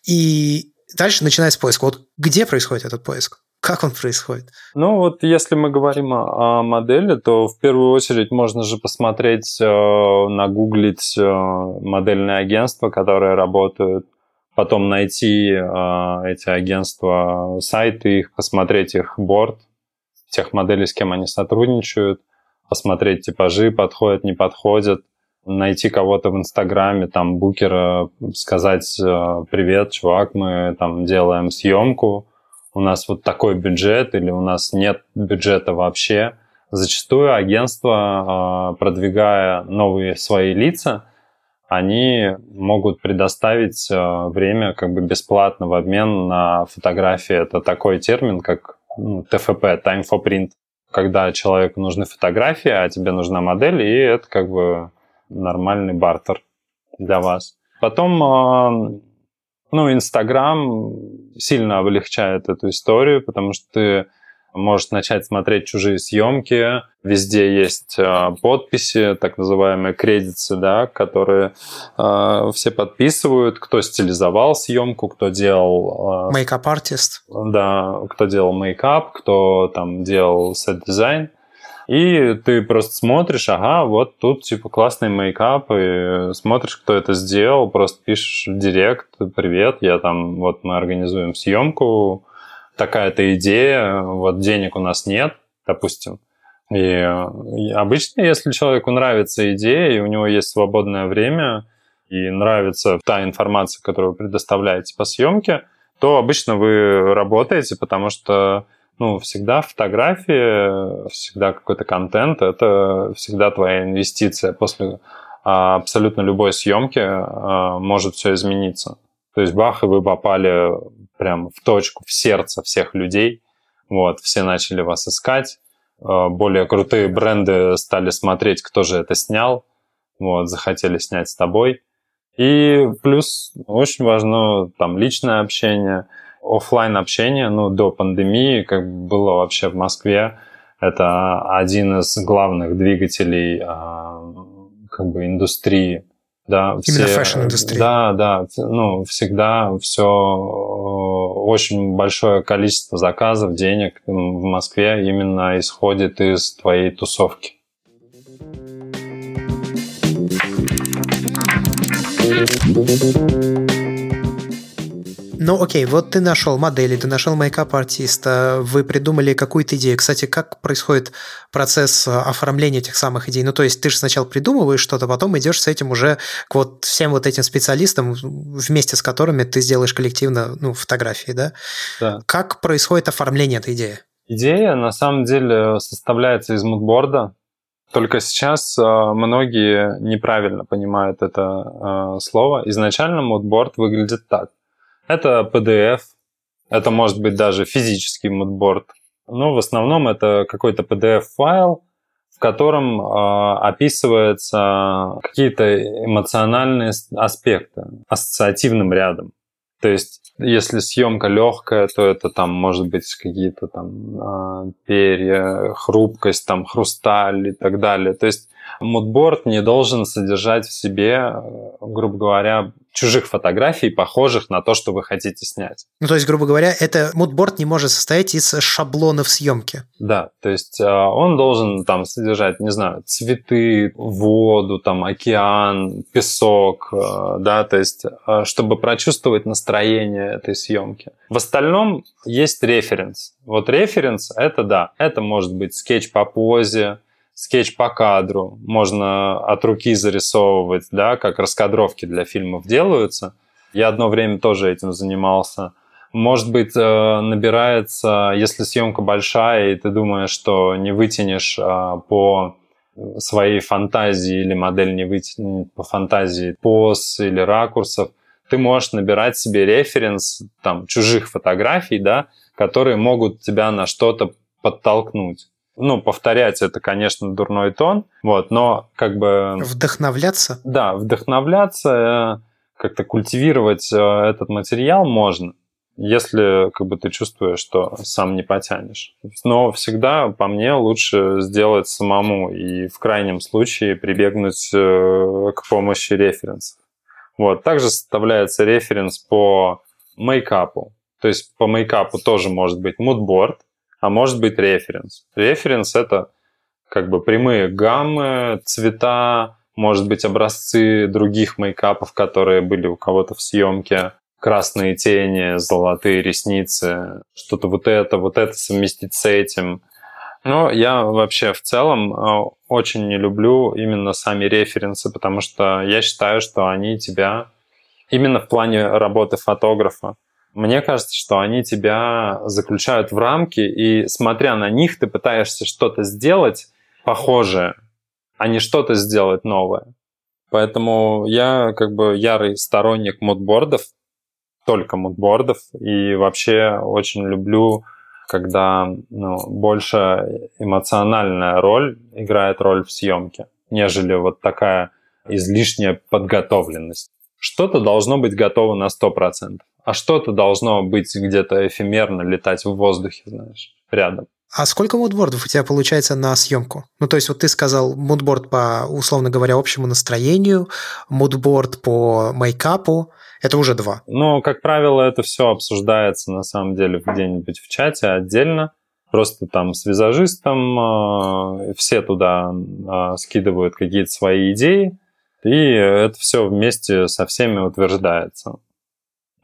И дальше начинается поиск. Вот где происходит этот поиск? Как он происходит? Ну вот если мы говорим о, о модели, то в первую очередь можно же посмотреть, э, нагуглить э, модельные агентства, которые работают, потом найти э, эти агентства, сайты их, посмотреть их борт, тех моделей, с кем они сотрудничают, посмотреть типажи, подходят, не подходят – найти кого-то в Инстаграме, там, букера, сказать, э, привет, чувак, мы там делаем съемку, у нас вот такой бюджет или у нас нет бюджета вообще. Зачастую агентства, э, продвигая новые свои лица, они могут предоставить э, время как бы бесплатно в обмен на фотографии. Это такой термин, как ну, ТФП, Time for Print, когда человеку нужны фотографии, а тебе нужна модель, и это как бы нормальный бартер для вас. Потом, а, ну, Инстаграм сильно облегчает эту историю, потому что ты можешь начать смотреть чужие съемки. Везде есть а, подписи, так называемые кредиты, да, которые э, все подписывают, кто стилизовал съемку, кто делал... Make-up artist. Да, кто делал мейкап, кто там делал set design. И ты просто смотришь, ага, вот тут типа классный мейкап, и смотришь, кто это сделал, просто пишешь в директ, привет, я там, вот мы организуем съемку, такая-то идея, вот денег у нас нет, допустим. И, обычно, если человеку нравится идея, и у него есть свободное время, и нравится та информация, которую вы предоставляете по съемке, то обычно вы работаете, потому что ну, всегда фотографии, всегда какой-то контент, это всегда твоя инвестиция. После а, абсолютно любой съемки а, может все измениться. То есть бах, и вы попали прям в точку, в сердце всех людей. Вот, все начали вас искать. А, более крутые бренды стали смотреть, кто же это снял. Вот, захотели снять с тобой. И плюс очень важно там личное общение – офлайн общение, ну, до пандемии, как было вообще в Москве, это один из главных двигателей а, как бы индустрии. Да, Именно fashion-индустрии. Да, да, ну, всегда все очень большое количество заказов, денег в Москве именно исходит из твоей тусовки. Thank you. Ну, окей, вот ты нашел модели, ты нашел мейкап-артиста, вы придумали какую-то идею. Кстати, как происходит процесс э, оформления этих самых идей? Ну, то есть ты же сначала придумываешь что-то, потом идешь с этим уже к вот всем вот этим специалистам, вместе с которыми ты сделаешь коллективно ну, фотографии, да? Да. Как происходит оформление этой идеи? Идея, на самом деле, составляется из мудборда, только сейчас э, многие неправильно понимают это э, слово. Изначально мудборд выглядит так. Это PDF, это может быть даже физический мудборд. Но в основном это какой-то PDF-файл, в котором э, описываются какие-то эмоциональные аспекты ассоциативным рядом. То есть, если съемка легкая, то это там может быть какие-то там а, перья, хрупкость, там хрусталь и так далее. То есть мудборд не должен содержать в себе, грубо говоря, чужих фотографий, похожих на то, что вы хотите снять. Ну, то есть, грубо говоря, это мудборд не может состоять из шаблонов съемки. Да, то есть а, он должен там содержать, не знаю, цветы, воду, там, океан, песок, а, да, то есть, а, чтобы прочувствовать настроение этой съемки. В остальном есть референс. Вот референс, это да, это может быть скетч по позе, скетч по кадру, можно от руки зарисовывать, да, как раскадровки для фильмов делаются. Я одно время тоже этим занимался. Может быть, э, набирается, если съемка большая, и ты думаешь, что не вытянешь а, по своей фантазии или модель не вытянет по фантазии поз или ракурсов, ты можешь набирать себе референс там, чужих фотографий, да, которые могут тебя на что-то подтолкнуть ну, повторять это, конечно, дурной тон, вот, но как бы... Вдохновляться? Да, вдохновляться, э, как-то культивировать э, этот материал можно, если как бы ты чувствуешь, что сам не потянешь. Но всегда, по мне, лучше сделать самому и в крайнем случае прибегнуть э, к помощи референсов. Вот. Также составляется референс по мейкапу. То есть по мейкапу тоже может быть мудборд, а может быть референс. Референс — это как бы прямые гаммы, цвета, может быть, образцы других мейкапов, которые были у кого-то в съемке, красные тени, золотые ресницы, что-то вот это, вот это совместить с этим. Но я вообще в целом э, очень не люблю именно сами референсы, потому что я считаю, что они тебя именно в плане работы фотографа мне кажется, что они тебя заключают в рамки, и смотря на них, ты пытаешься что-то сделать похожее, а не что-то сделать новое. Поэтому я как бы ярый сторонник мудбордов, только мудбордов, и вообще очень люблю, когда ну, больше эмоциональная роль играет роль в съемке, нежели вот такая излишняя подготовленность. Что-то должно быть готово на 100% а что-то должно быть где-то эфемерно летать в воздухе, знаешь, рядом. А сколько мудбордов у тебя получается на съемку? Ну, то есть вот ты сказал мудборд по, условно говоря, общему настроению, мудборд по мейкапу, это уже два. Ну, как правило, это все обсуждается на самом деле где-нибудь в чате отдельно. Просто там с визажистом э, все туда э, скидывают какие-то свои идеи, и это все вместе со всеми утверждается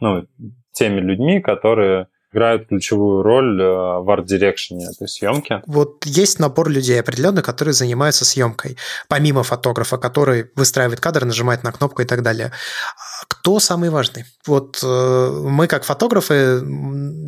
ну, теми людьми, которые играют ключевую роль э, в арт-дирекшене этой съемки. Вот есть набор людей определенно, которые занимаются съемкой, помимо фотографа, который выстраивает кадр, нажимает на кнопку и так далее. Кто самый важный? Вот э, мы как фотографы,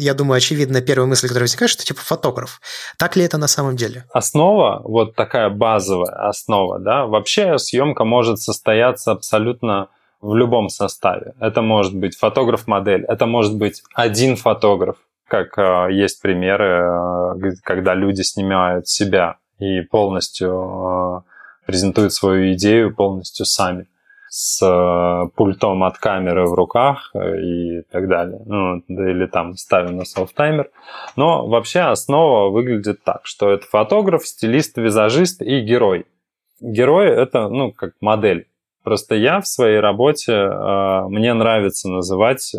я думаю, очевидно, первая мысль, которая возникает, что типа фотограф. Так ли это на самом деле? Основа, вот такая базовая основа, да, вообще съемка может состояться абсолютно в любом составе. Это может быть фотограф-модель, это может быть один фотограф, как э, есть примеры, э, когда люди снимают себя и полностью э, презентуют свою идею полностью сами с э, пультом от камеры в руках э, и так далее. Ну, или там ставим на селф-таймер. Но вообще основа выглядит так, что это фотограф, стилист, визажист и герой. Герой — это, ну, как модель Просто я в своей работе, э, мне нравится называть э,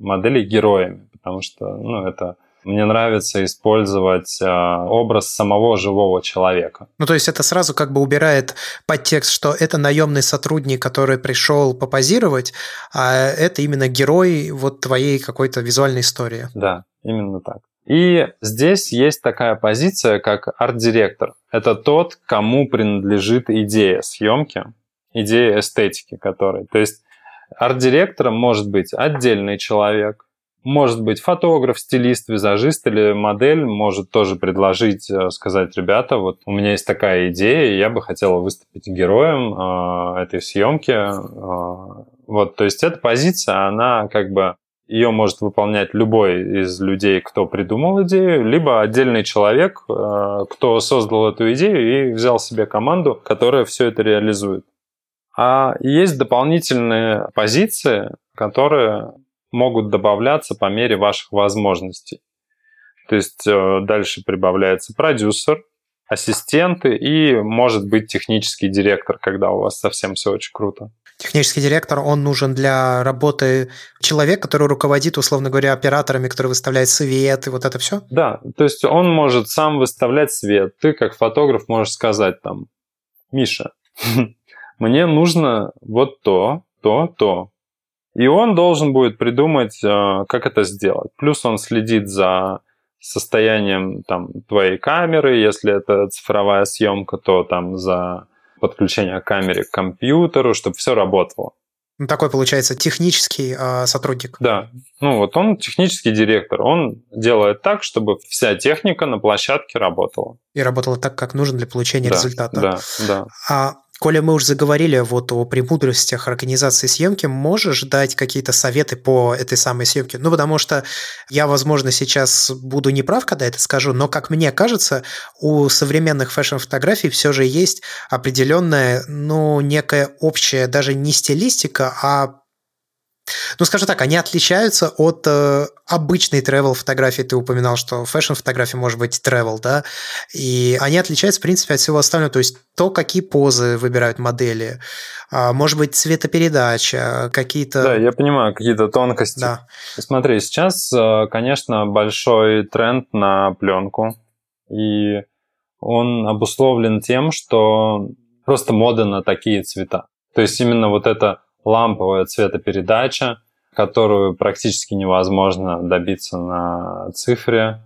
модели героями, потому что ну, это мне нравится использовать э, образ самого живого человека. Ну, то есть это сразу как бы убирает подтекст, что это наемный сотрудник, который пришел попозировать, а это именно герой вот твоей какой-то визуальной истории. Да, именно так. И здесь есть такая позиция, как арт-директор. Это тот, кому принадлежит идея съемки, идея эстетики которой. То есть арт-директором может быть отдельный человек, может быть фотограф, стилист, визажист или модель может тоже предложить, э, сказать, ребята, вот у меня есть такая идея, я бы хотела выступить героем э, этой съемки. Э, вот, то есть эта позиция, она как бы ее может выполнять любой из людей, кто придумал идею, либо отдельный человек, э, кто создал эту идею и взял себе команду, которая все это реализует. А есть дополнительные позиции, которые могут добавляться по мере ваших возможностей. То есть э, дальше прибавляется продюсер, ассистенты и, может быть, технический директор, когда у вас совсем все очень круто. Технический директор, он нужен для работы человек, который руководит, условно говоря, операторами, которые выставляют свет и вот это все? Да, то есть он может сам выставлять свет. Ты, как фотограф, можешь сказать там, Миша, [laughs] мне нужно вот то, то, то. И он должен будет придумать, э, как это сделать. Плюс он следит за состоянием там, твоей камеры, если это цифровая съемка, то там за подключение камеры к компьютеру, чтобы все работало. Ну, такой, получается, технический э, сотрудник. Да. Ну, вот он технический директор. Он делает так, чтобы вся техника на площадке работала. И работала так, как нужно для получения да, результата. Да, да. А Коля, мы уже заговорили вот о премудростях организации съемки, можешь дать какие-то советы по этой самой съемке? Ну, потому что я, возможно, сейчас буду неправ, когда это скажу, но, как мне кажется, у современных фэшн-фотографий все же есть определенная, ну, некая общая, даже не стилистика, а ну, скажу так, они отличаются от э, обычной travel фотографии. Ты упоминал, что fashion фотография может быть travel, да, и они отличаются, в принципе, от всего остального. То есть то, какие позы выбирают модели, э, может быть, цветопередача, какие-то... Да, я понимаю, какие-то тонкости. Да. Смотри, сейчас, э, конечно, большой тренд на пленку, и он обусловлен тем, что просто мода на такие цвета. То есть именно вот это ламповая цветопередача, которую практически невозможно добиться на цифре.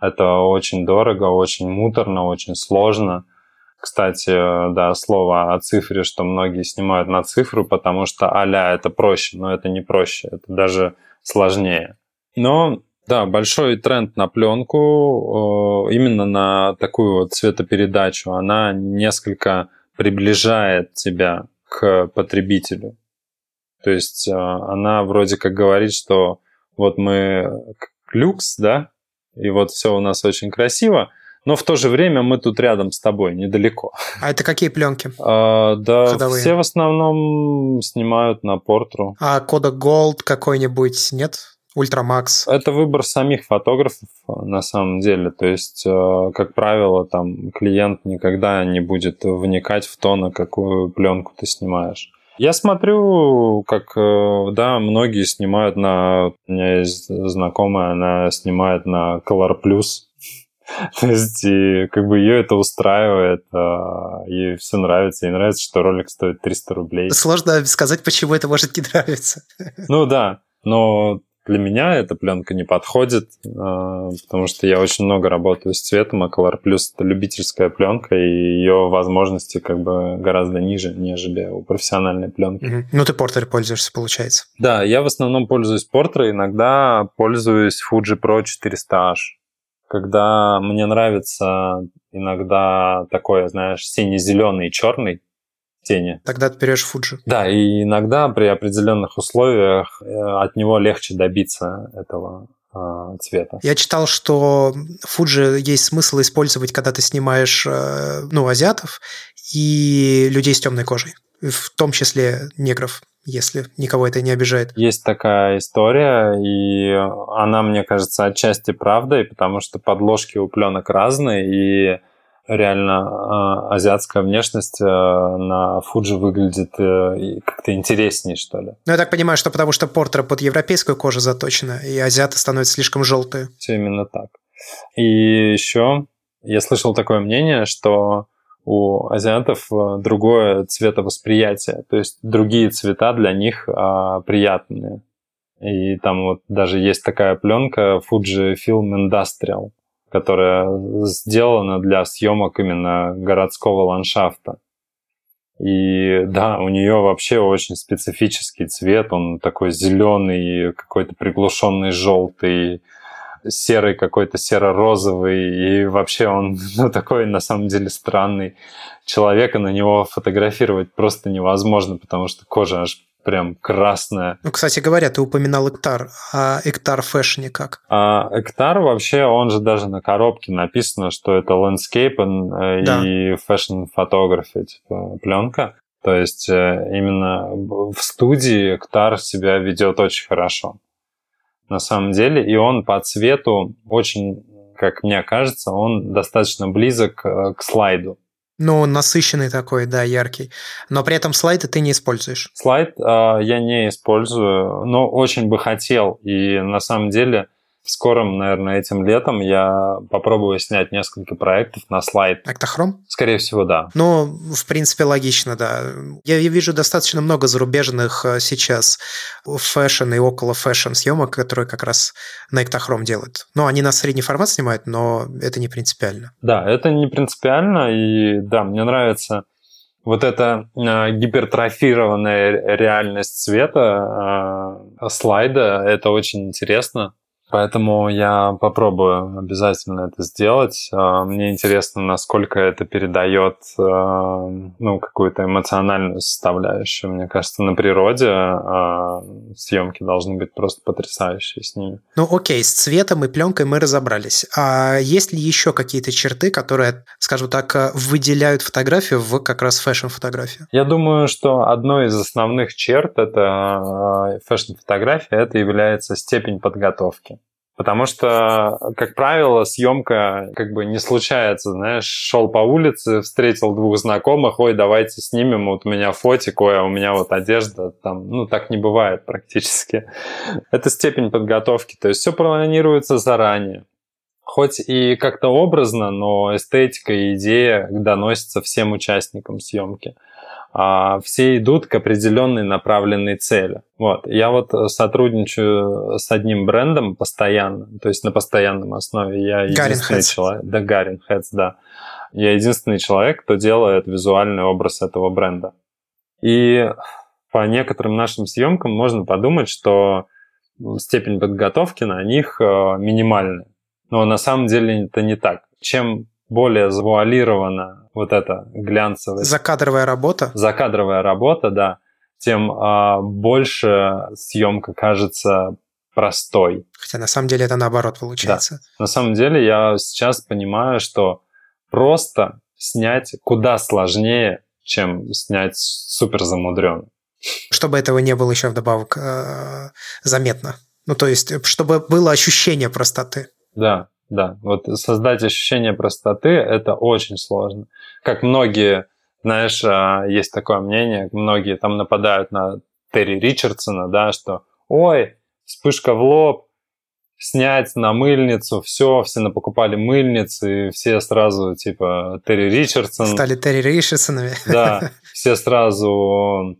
Это очень дорого, очень муторно, очень сложно. Кстати, да, слово о цифре, что многие снимают на цифру, потому что а это проще, но это не проще, это даже сложнее. Но да, большой тренд на пленку, э, именно на такую вот цветопередачу, она несколько приближает тебя к потребителю. То есть э, она вроде как говорит, что вот мы люкс, да, и вот все у нас очень красиво, но в то же время мы тут рядом с тобой, недалеко. А это какие пленки? [laughs] А, да, Ходовые. все в основном снимают на портру. А кода Gold какой-нибудь нет? Ультрамакс. Это выбор самих фотографов на самом деле. То есть, э, как правило, там клиент никогда не будет вникать в то, на какую пленку ты снимаешь. Я смотрю, как, э, да, многие снимают на... У меня есть знакомая, она снимает на Color Plus. [laughs] То есть, и как бы ее это устраивает, а, ей все нравится, ей нравится, что ролик стоит 300 рублей. Сложно сказать, почему это может не нравиться. Ну да, но для меня эта пленка не подходит, а, потому что я очень много работаю с цветом, а Color Plus это любительская пленка, и ее возможности как бы гораздо ниже, нежели у профессиональной пленки. Угу. Ну, ты Porter пользуешься, получается. Да, я в основном пользуюсь Porter, иногда пользуюсь Fuji Pro 400H. Когда мне нравится иногда такой, знаешь, сине-зеленый и черный, тени. Тогда ты берешь Фуджи. Да, и иногда при определенных условиях э, от него легче добиться этого а, цвета. Я читал, что Фуджи есть смысл использовать, когда ты снимаешь э, ну, азиатов и людей с темной кожей, в том числе негров если никого это не обижает. Есть такая история, и она, мне кажется, отчасти правдой, потому что подложки у пленок разные, и реально э, азиатская внешность э, на Фуджи выглядит э, как-то интереснее, что ли. Ну, я так понимаю, что потому что портер под европейскую кожу заточена, и азиаты становятся слишком желтые. Все именно так. И еще я слышал такое мнение, что у азиатов другое цветовосприятие, то есть другие цвета для них а, приятные. И там вот даже есть такая пленка Fuji Film Industrial, которая сделана для съемок именно городского ландшафта. И да, у нее вообще очень специфический цвет, он такой зеленый, какой-то приглушенный желтый, серый какой-то серо-розовый, и вообще он [laughs] ну, такой на самом деле странный. Человека на него фотографировать просто невозможно, потому что кожа аж прям красная. Ну, кстати говоря, ты упоминал Эктар, а Эктар фэшне как? А Эктар вообще, он же даже на коробке написано, что это landscape э, да. и fashion photography, типа пленка. То есть э, именно в студии Эктар себя ведет очень хорошо. на самом деле, и он по цвету очень, как мне кажется, он достаточно близок э, к слайду. Ну, насыщенный такой, да, яркий. Но при этом слайды ты не используешь. Слайд э, я не использую, но очень бы хотел. И на самом деле в скором, наверное, этим летом я попробую снять несколько проектов на слайд. Ektachrome? Скорее всего, да. Ну, в принципе, логично, да. Я вижу достаточно много зарубежных э, сейчас fashion и около fashion съемок, которые как раз на Ektachrome делают. Ну, они на средний формат снимают, но это не принципиально. Да, это не принципиально, и да, мне нравится вот эта э, гипертрофированная реальность цвета э, слайда, это очень интересно. Поэтому я попробую обязательно это сделать. А, мне интересно, насколько это передает а, ну, какую-то эмоциональную составляющую. Мне кажется, на природе а, съемки должны быть просто потрясающие с ними. Ну окей, с цветом и пленкой мы разобрались. А есть ли еще какие-то черты, которые, скажем так, выделяют фотографию в как раз фэшн-фотографию? Я думаю, что одной из основных черт это фэшн-фотография, это является степень подготовки. Потому что, как правило, съемка как бы не случается, знаешь, шел по улице, встретил двух знакомых, ой, давайте снимем, вот у меня фотик, ой, а у меня вот одежда, там, ну, так не бывает практически. Это степень подготовки, то есть все планируется заранее. Хоть и как-то образно, но эстетика и идея доносятся всем участникам съемки а все идут к определенной направленной цели. Вот. Я вот сотрудничаю с одним брендом постоянно, то есть на постоянном основе. Я единственный Heads. человек. Да, Гарин Heads, да. Я единственный человек, кто делает визуальный образ этого бренда. И по некоторым нашим съемкам можно подумать, что степень подготовки на них э, минимальная. Но на самом деле это не так. Чем более завуалирована вот эта глянцевая... Закадровая работа? Закадровая работа, да. Тем а, больше съемка кажется простой. Хотя на самом деле это наоборот получается. Да. На самом деле я сейчас понимаю, что просто снять куда сложнее, чем снять супер замудренно. Чтобы этого не было еще вдобавок э, заметно. Ну, то есть, чтобы было ощущение простоты. Да, да, вот создать ощущение простоты – это очень сложно. Как многие, знаешь, а, есть такое мнение, многие там нападают на Терри Ричардсона, да, что «Ой, вспышка в лоб, снять на мыльницу, все, все напокупали мыльницы, и все сразу, типа, Терри Ричардсон. Стали Терри Ричардсонами. Да, [laughs] все сразу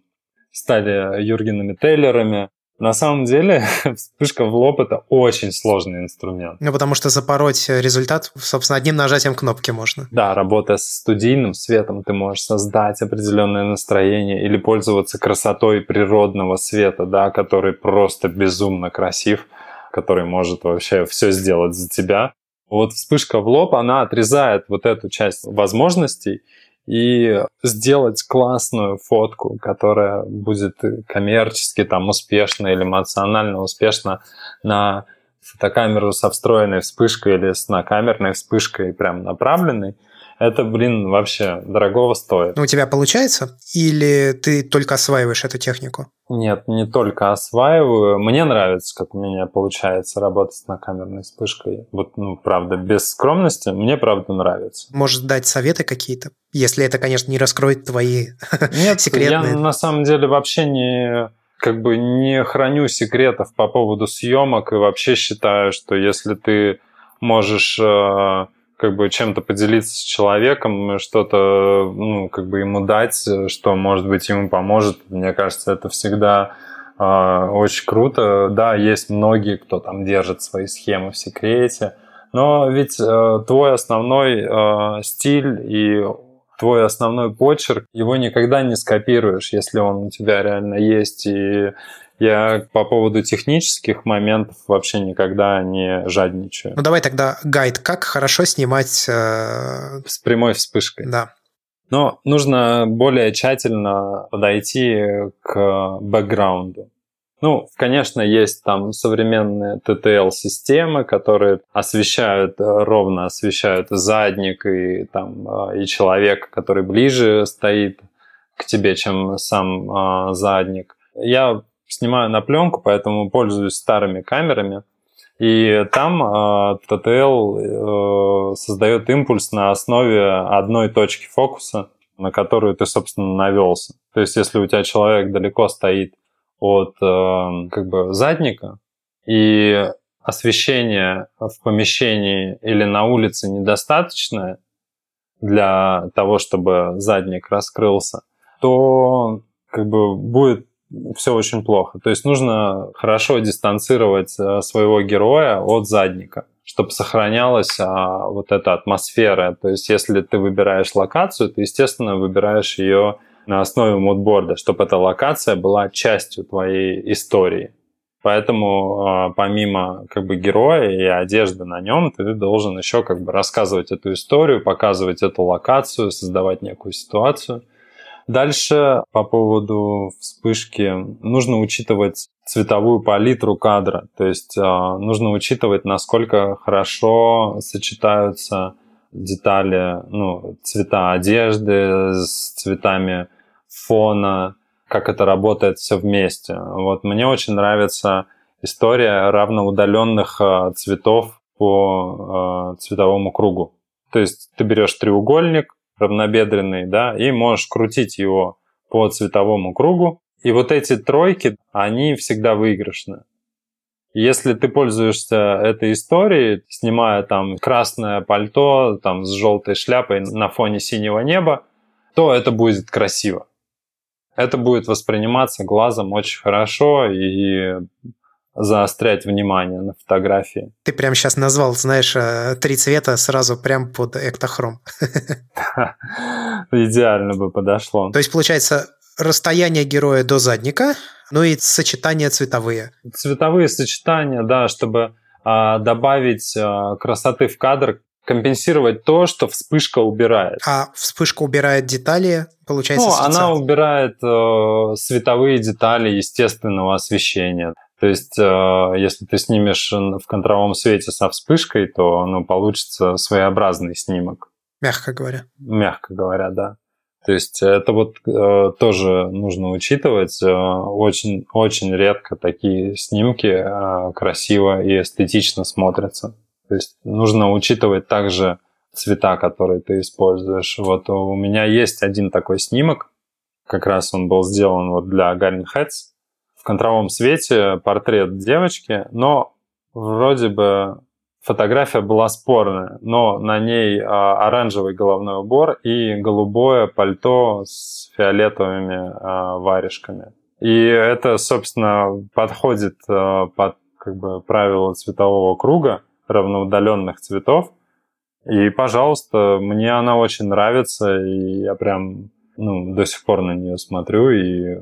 стали Юргенами Тейлерами. На самом деле, [laughs] вспышка в лоб – это очень сложный инструмент. Ну, потому что запороть результат, собственно, одним нажатием кнопки можно. Да, работая с студийным светом, ты можешь создать определенное настроение или пользоваться красотой природного света, да, который просто безумно красив, который может вообще все сделать за тебя. Вот вспышка в лоб, она отрезает вот эту часть возможностей, и сделать классную фотку, которая будет коммерчески там успешна или эмоционально успешна на фотокамеру со встроенной вспышкой или с накамерной вспышкой прям направленной – это, блин, вообще дорогого стоит. Ну, у тебя получается? Или ты только осваиваешь эту технику? Нет, не только осваиваю. Мне нравится, как у меня получается работать с накамерной вспышкой. Вот, ну, правда, без скромности, мне, правда, нравится. Может, дать советы какие-то? Если это, конечно, не раскроет твои [laughs] Нет, секретные... я на самом деле вообще не как бы не храню секретов по поводу съемок и вообще считаю, что если ты можешь э, как бы чем-то поделиться с человеком, что-то, ну, как бы ему дать, что, может быть, ему поможет. Мне кажется, это всегда э, очень круто. Да, есть многие, кто там держит свои схемы в секрете, но ведь э, твой основной э, стиль и твой основной почерк, его никогда не скопируешь, если он у тебя реально есть. И я по поводу технических моментов вообще никогда не жадничаю. Ну давай тогда гайд, как хорошо снимать... Э... С прямой вспышкой. Да. Но нужно более тщательно подойти к бэкграунду. Ну, конечно, есть там современные TTL-системы, которые освещают, э, ровно освещают задник и, там, э, и человека, который ближе стоит к тебе, чем сам э, задник. Я снимаю на пленку, поэтому пользуюсь старыми камерами. И там э, TTL э, создает импульс на основе одной точки фокуса, на которую ты, собственно, навелся. То есть, если у тебя человек далеко стоит от э, как бы задника, и освещение в помещении или на улице недостаточное для того, чтобы задник раскрылся, то как бы будет все очень плохо. То есть нужно хорошо дистанцировать э, своего героя от задника, чтобы сохранялась а, вот эта атмосфера. То есть если ты выбираешь локацию, ты, естественно, выбираешь ее на основе мудборда, чтобы эта локация была частью твоей истории. Поэтому а, помимо как бы героя и одежды на нем, ты должен еще как бы рассказывать эту историю, показывать эту локацию, создавать некую ситуацию. Дальше по поводу вспышки нужно учитывать цветовую палитру кадра, то есть а, нужно учитывать, насколько хорошо сочетаются детали, ну, цвета одежды с цветами фона, как это работает все вместе. Вот мне очень нравится история равноудаленных а, цветов по а, цветовому кругу. То есть ты берешь треугольник равнобедренный, да, и можешь крутить его по цветовому кругу. И вот эти тройки, они всегда выигрышны. Если ты пользуешься этой историей, снимая там красное пальто там, с желтой шляпой на фоне синего неба, то это будет красиво это будет восприниматься глазом очень хорошо и заострять внимание на фотографии. Ты прямо сейчас назвал, знаешь, э, три цвета сразу прям под эктохром. [laughs] Идеально бы подошло. То есть, получается, расстояние героя до задника, ну и сочетания цветовые. Цветовые сочетания, да, чтобы а, добавить а, красоты в кадр, компенсировать то, что вспышка убирает. А вспышка убирает детали, получается? Ну, она убирает э, световые детали естественного освещения. То есть, э, если ты снимешь в контровом свете со вспышкой, то ну, получится своеобразный снимок. Мягко говоря. Мягко говоря, да. То есть это вот э, тоже нужно учитывать. Э, очень, очень редко такие снимки э, красиво и эстетично смотрятся. То есть нужно учитывать также цвета, которые ты используешь. Вот у меня есть один такой снимок, как раз он был сделан вот для Garden Heads. В контровом свете портрет девочки, но вроде бы фотография была спорная, но на ней а, оранжевый головной убор и голубое пальто с фиолетовыми а, варежками. И это, собственно, подходит а, под как бы правило цветового круга равноудаленных цветов. И, пожалуйста, мне она очень нравится, и я прям ну, до сих пор на нее смотрю, и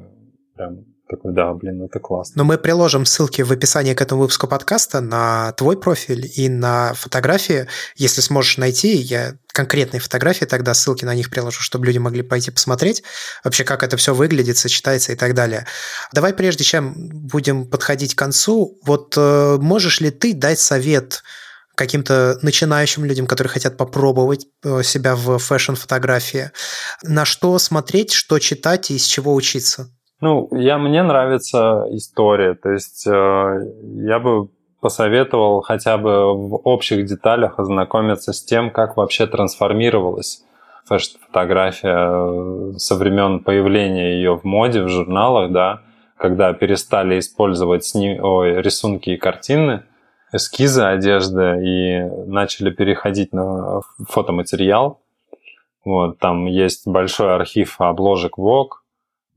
прям такой, да, блин, это классно. Но мы приложим ссылки в описании к этому выпуску подкаста на твой профиль и на фотографии. Если сможешь найти, я конкретные фотографии, тогда ссылки на них приложу, чтобы люди могли пойти посмотреть вообще, как это все выглядит, сочетается и так далее. Давай, прежде чем будем подходить к концу, вот э, можешь ли ты дать совет каким-то начинающим людям, которые хотят попробовать э, себя в фэшн-фотографии, на что смотреть, что читать и с чего учиться? Ну, я, мне нравится история, то есть э, я бы посоветовал хотя бы в общих деталях ознакомиться с тем, как вообще трансформировалась фэшн-фотография э, со времен появления ее в моде, в журналах, да, когда перестали использовать сни... Ой, рисунки и картины, эскизы одежды и начали переходить на фотоматериал. Вот, там есть большой архив обложек Vogue,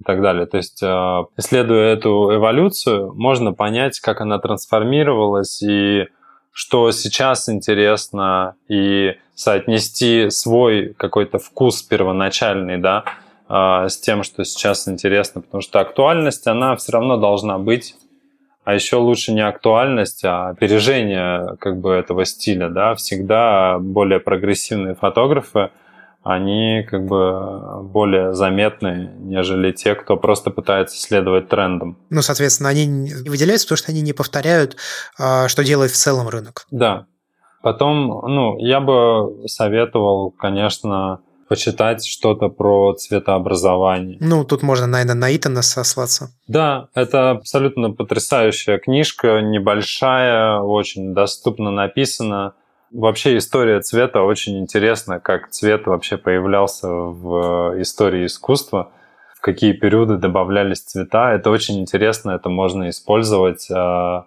и так далее. То есть, э, исследуя эту эволюцию, можно понять, как она трансформировалась и что сейчас интересно, и соотнести свой какой-то вкус первоначальный, да, э, с тем, что сейчас интересно, потому что актуальность, она все равно должна быть, а еще лучше не актуальность, а опережение как бы этого стиля, да, всегда более прогрессивные фотографы – они как бы более заметны, нежели те, кто просто пытается следовать трендам. Ну, соответственно, они выделяются, потому что они не повторяют, а, что делает в целом рынок. Да. Потом, ну, я бы советовал, конечно, почитать что-то про цветообразование. Ну, тут можно, наверное, на Итана сослаться. Да, это абсолютно потрясающая книжка, небольшая, очень доступно написана. Вообще история цвета очень интересна, как цвет вообще появлялся в истории искусства, в какие периоды добавлялись цвета. Это очень интересно, это можно использовать а,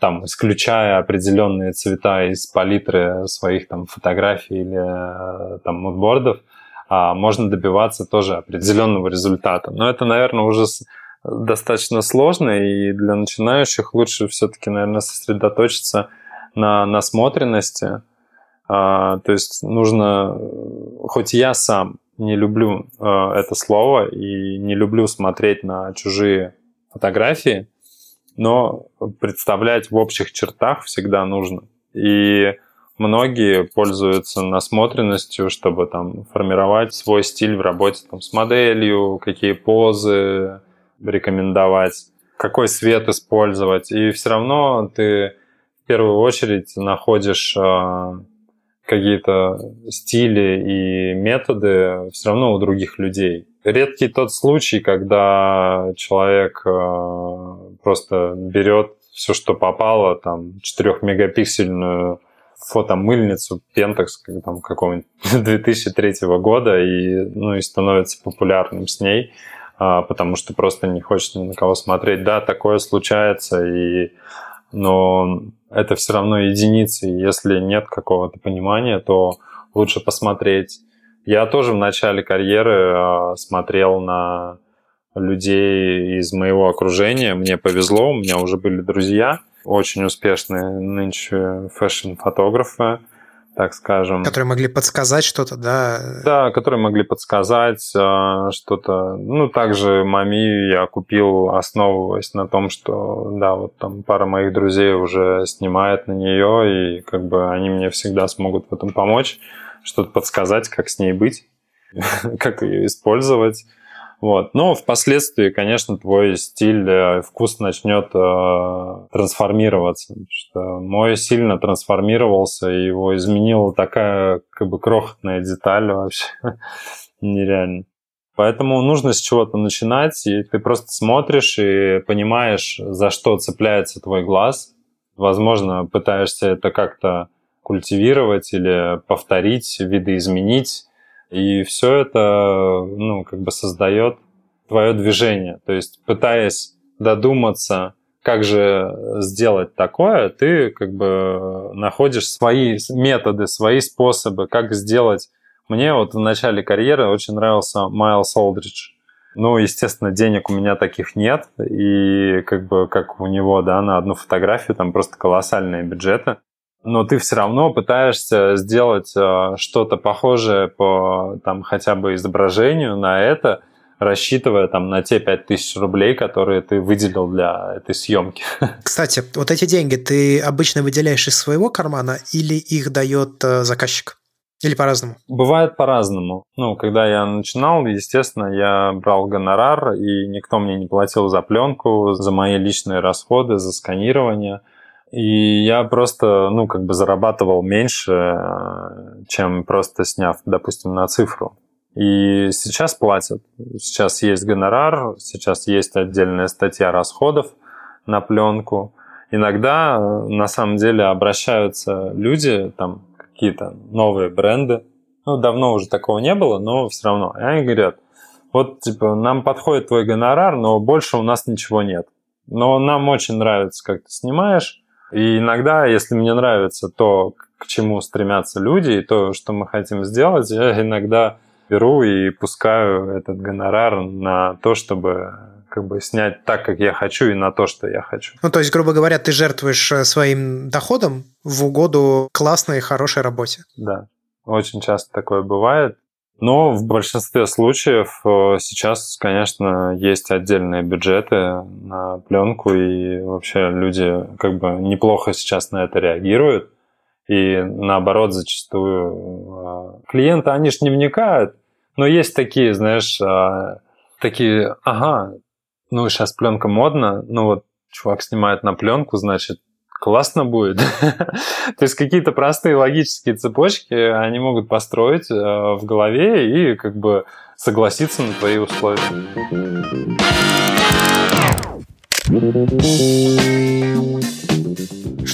там, исключая определенные цвета из палитры своих там фотографий или там мудбордов, а можно добиваться тоже определенного результата. Но это, наверное, уже достаточно сложно, и для начинающих лучше все-таки, наверное, сосредоточиться на насмотренности. А, то есть нужно, хоть я сам не люблю а, это слово и не люблю смотреть на чужие фотографии, но представлять в общих чертах всегда нужно. И многие пользуются насмотренностью, чтобы там формировать свой стиль в работе там, с моделью, какие позы рекомендовать, какой свет использовать. И все равно ты первую очередь находишь э, какие-то стили и методы все равно у других людей. Редкий тот случай, когда человек э, просто берет все, что попало, там, 4-мегапиксельную фотомыльницу Pentax там, какого-нибудь [laughs] 2003 года и, ну, и становится популярным с ней, а, потому что просто не хочет ни на кого смотреть. Да, такое случается, и, но это все равно единицы. Если нет какого-то понимания, то лучше посмотреть. Я тоже в начале карьеры а, смотрел на людей из моего окружения. Мне повезло, у меня уже были друзья, очень успешные нынче фэшн-фотографы, так скажем. Которые могли подсказать что-то, да? Да, которые могли подсказать а, что-то. Ну, также Мами я купил, основываясь на том, что, да, вот там пара моих друзей уже снимает на нее, и как бы они мне всегда смогут в этом помочь, что-то подсказать, как с ней быть, [laughs] как ее использовать. Вот. Но впоследствии, конечно, твой стиль, э, вкус начнет э, трансформироваться. Что мой сильно трансформировался, и его изменила такая как бы крохотная деталь вообще. [laughs] Нереально. Поэтому нужно с чего-то начинать, и ты просто смотришь и понимаешь, за что цепляется твой глаз. Возможно, пытаешься это как-то культивировать или повторить, видоизменить и все это, ну, как бы создает твое движение. То есть, пытаясь додуматься, как же сделать такое, ты как бы находишь свои методы, свои способы, как сделать. Мне вот в начале карьеры очень нравился Майлз Олдридж. Ну, естественно, денег у меня таких нет, и как бы как у него, да, на одну фотографию там просто колоссальные бюджеты но ты все равно пытаешься сделать э, что-то похожее по там хотя бы изображению на это, рассчитывая там на те 5000 рублей, которые ты выделил для этой съемки. [laughs] Кстати, вот эти деньги ты обычно выделяешь из своего кармана или их дает э, заказчик? Или по-разному? Бывает по-разному. Ну, когда я начинал, естественно, я брал гонорар, и никто мне не платил за пленку, за мои личные расходы, за сканирование. И я просто, ну, как бы зарабатывал меньше, э, чем просто сняв, допустим, на цифру. И сейчас платят. Сейчас есть гонорар, сейчас есть отдельная статья расходов на пленку. Иногда, э, на самом деле, обращаются люди, там, какие-то новые бренды. Ну, давно уже такого не было, но все равно. И они говорят, вот, типа, нам подходит твой гонорар, но больше у нас ничего нет. Но нам очень нравится, как ты снимаешь, и иногда, если мне нравится то, к чему стремятся люди, и то, что мы хотим сделать, я иногда беру и пускаю этот гонорар на то, чтобы как бы снять так, как я хочу, и на то, что я хочу. Ну, то есть, грубо говоря, ты жертвуешь э, своим доходом в угоду классной и хорошей работе. Да, очень часто такое бывает. Но в большинстве случаев э, сейчас, конечно, есть отдельные бюджеты на пленку, и вообще люди как бы неплохо сейчас на это реагируют. И наоборот, зачастую э, клиенты, они же не вникают, но есть такие, знаешь, э, такие, ага, ну сейчас пленка модна, ну вот чувак снимает на пленку, значит, классно будет. [laughs] То есть какие-то простые логические цепочки они могут построить э, в голове и как бы согласиться на твои условия.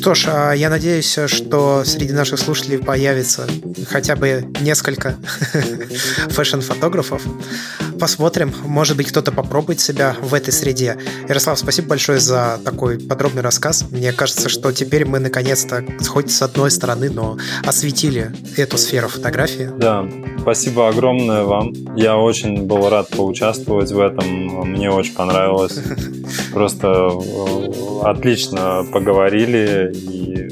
Что ж, а я надеюсь, что среди наших слушателей появится хотя бы несколько [laughs] фэшн-фотографов. Посмотрим, может быть, кто-то попробует себя в этой среде. Ярослав, спасибо большое за такой подробный рассказ. Мне кажется, что теперь мы наконец-то, хоть с одной стороны, но осветили эту сферу фотографии. Да, спасибо огромное вам. Я очень был рад поучаствовать в этом. Мне очень понравилось. [laughs] Просто э, отлично поговорили и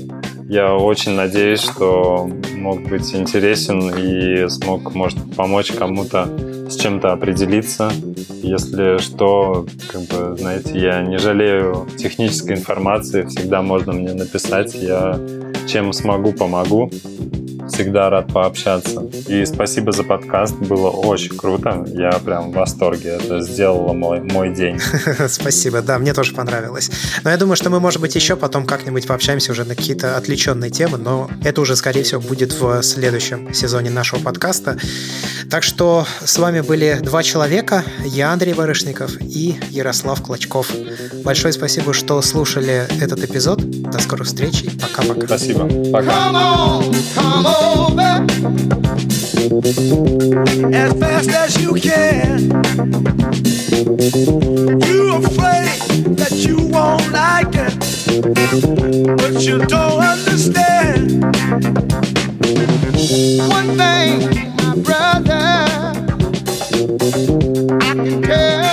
я очень надеюсь, что мог быть интересен и смог, может, помочь кому-то с чем-то определиться. Если что, как бы, знаете, я не жалею технической информации, всегда можно мне написать, я чем смогу, помогу. Всегда рад пообщаться. И спасибо за подкаст, было очень круто. Я прям в восторге. Это сделало мой, мой день. [laughs] Спасибо, да, мне тоже понравилось. Но я думаю, что мы, может быть, еще потом как-нибудь пообщаемся уже на какие-то отвлеченные темы, но это уже, скорее всего, будет в следующем сезоне нашего подкаста. Так что с вами были два человека, я Андрей Барышников и Ярослав Клочков. Большое спасибо, что слушали этот эпизод. До скорых встреч и пока-пока. Спасибо. Пока. As fast as you can. You afraid that you won't like it, but you don't understand. One thing my brother. I can tell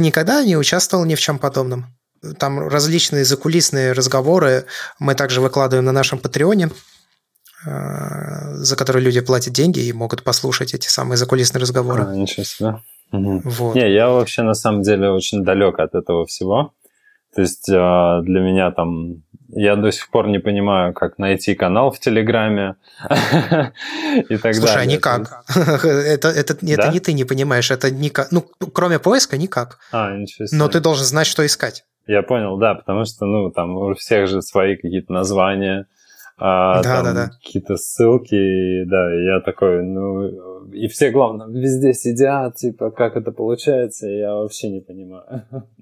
Никогда не участвовал ни в чем подобном. Там различные закулисные разговоры мы также выкладываем на нашем Патреоне, э, за которые люди платят деньги и могут послушать эти самые закулисные разговоры. А, ничего себе. Угу. Вот. Не, я вообще на самом деле очень далек от этого всего. То есть э, для меня там я до сих пор не понимаю, как найти канал в Телеграме [laughs] и так Слушай, а никак. [laughs] это, это, да? это не ты не понимаешь, это никак. Ну, кроме поиска, никак. А, ничего себе. Но ты должен знать, что искать. Я понял, да, потому что, ну, там у всех же свои какие-то названия, а, да, там да, да. какие-то ссылки, да, и я такой, ну, и все, главное, везде сидят, типа, как это получается, я вообще не понимаю. [laughs]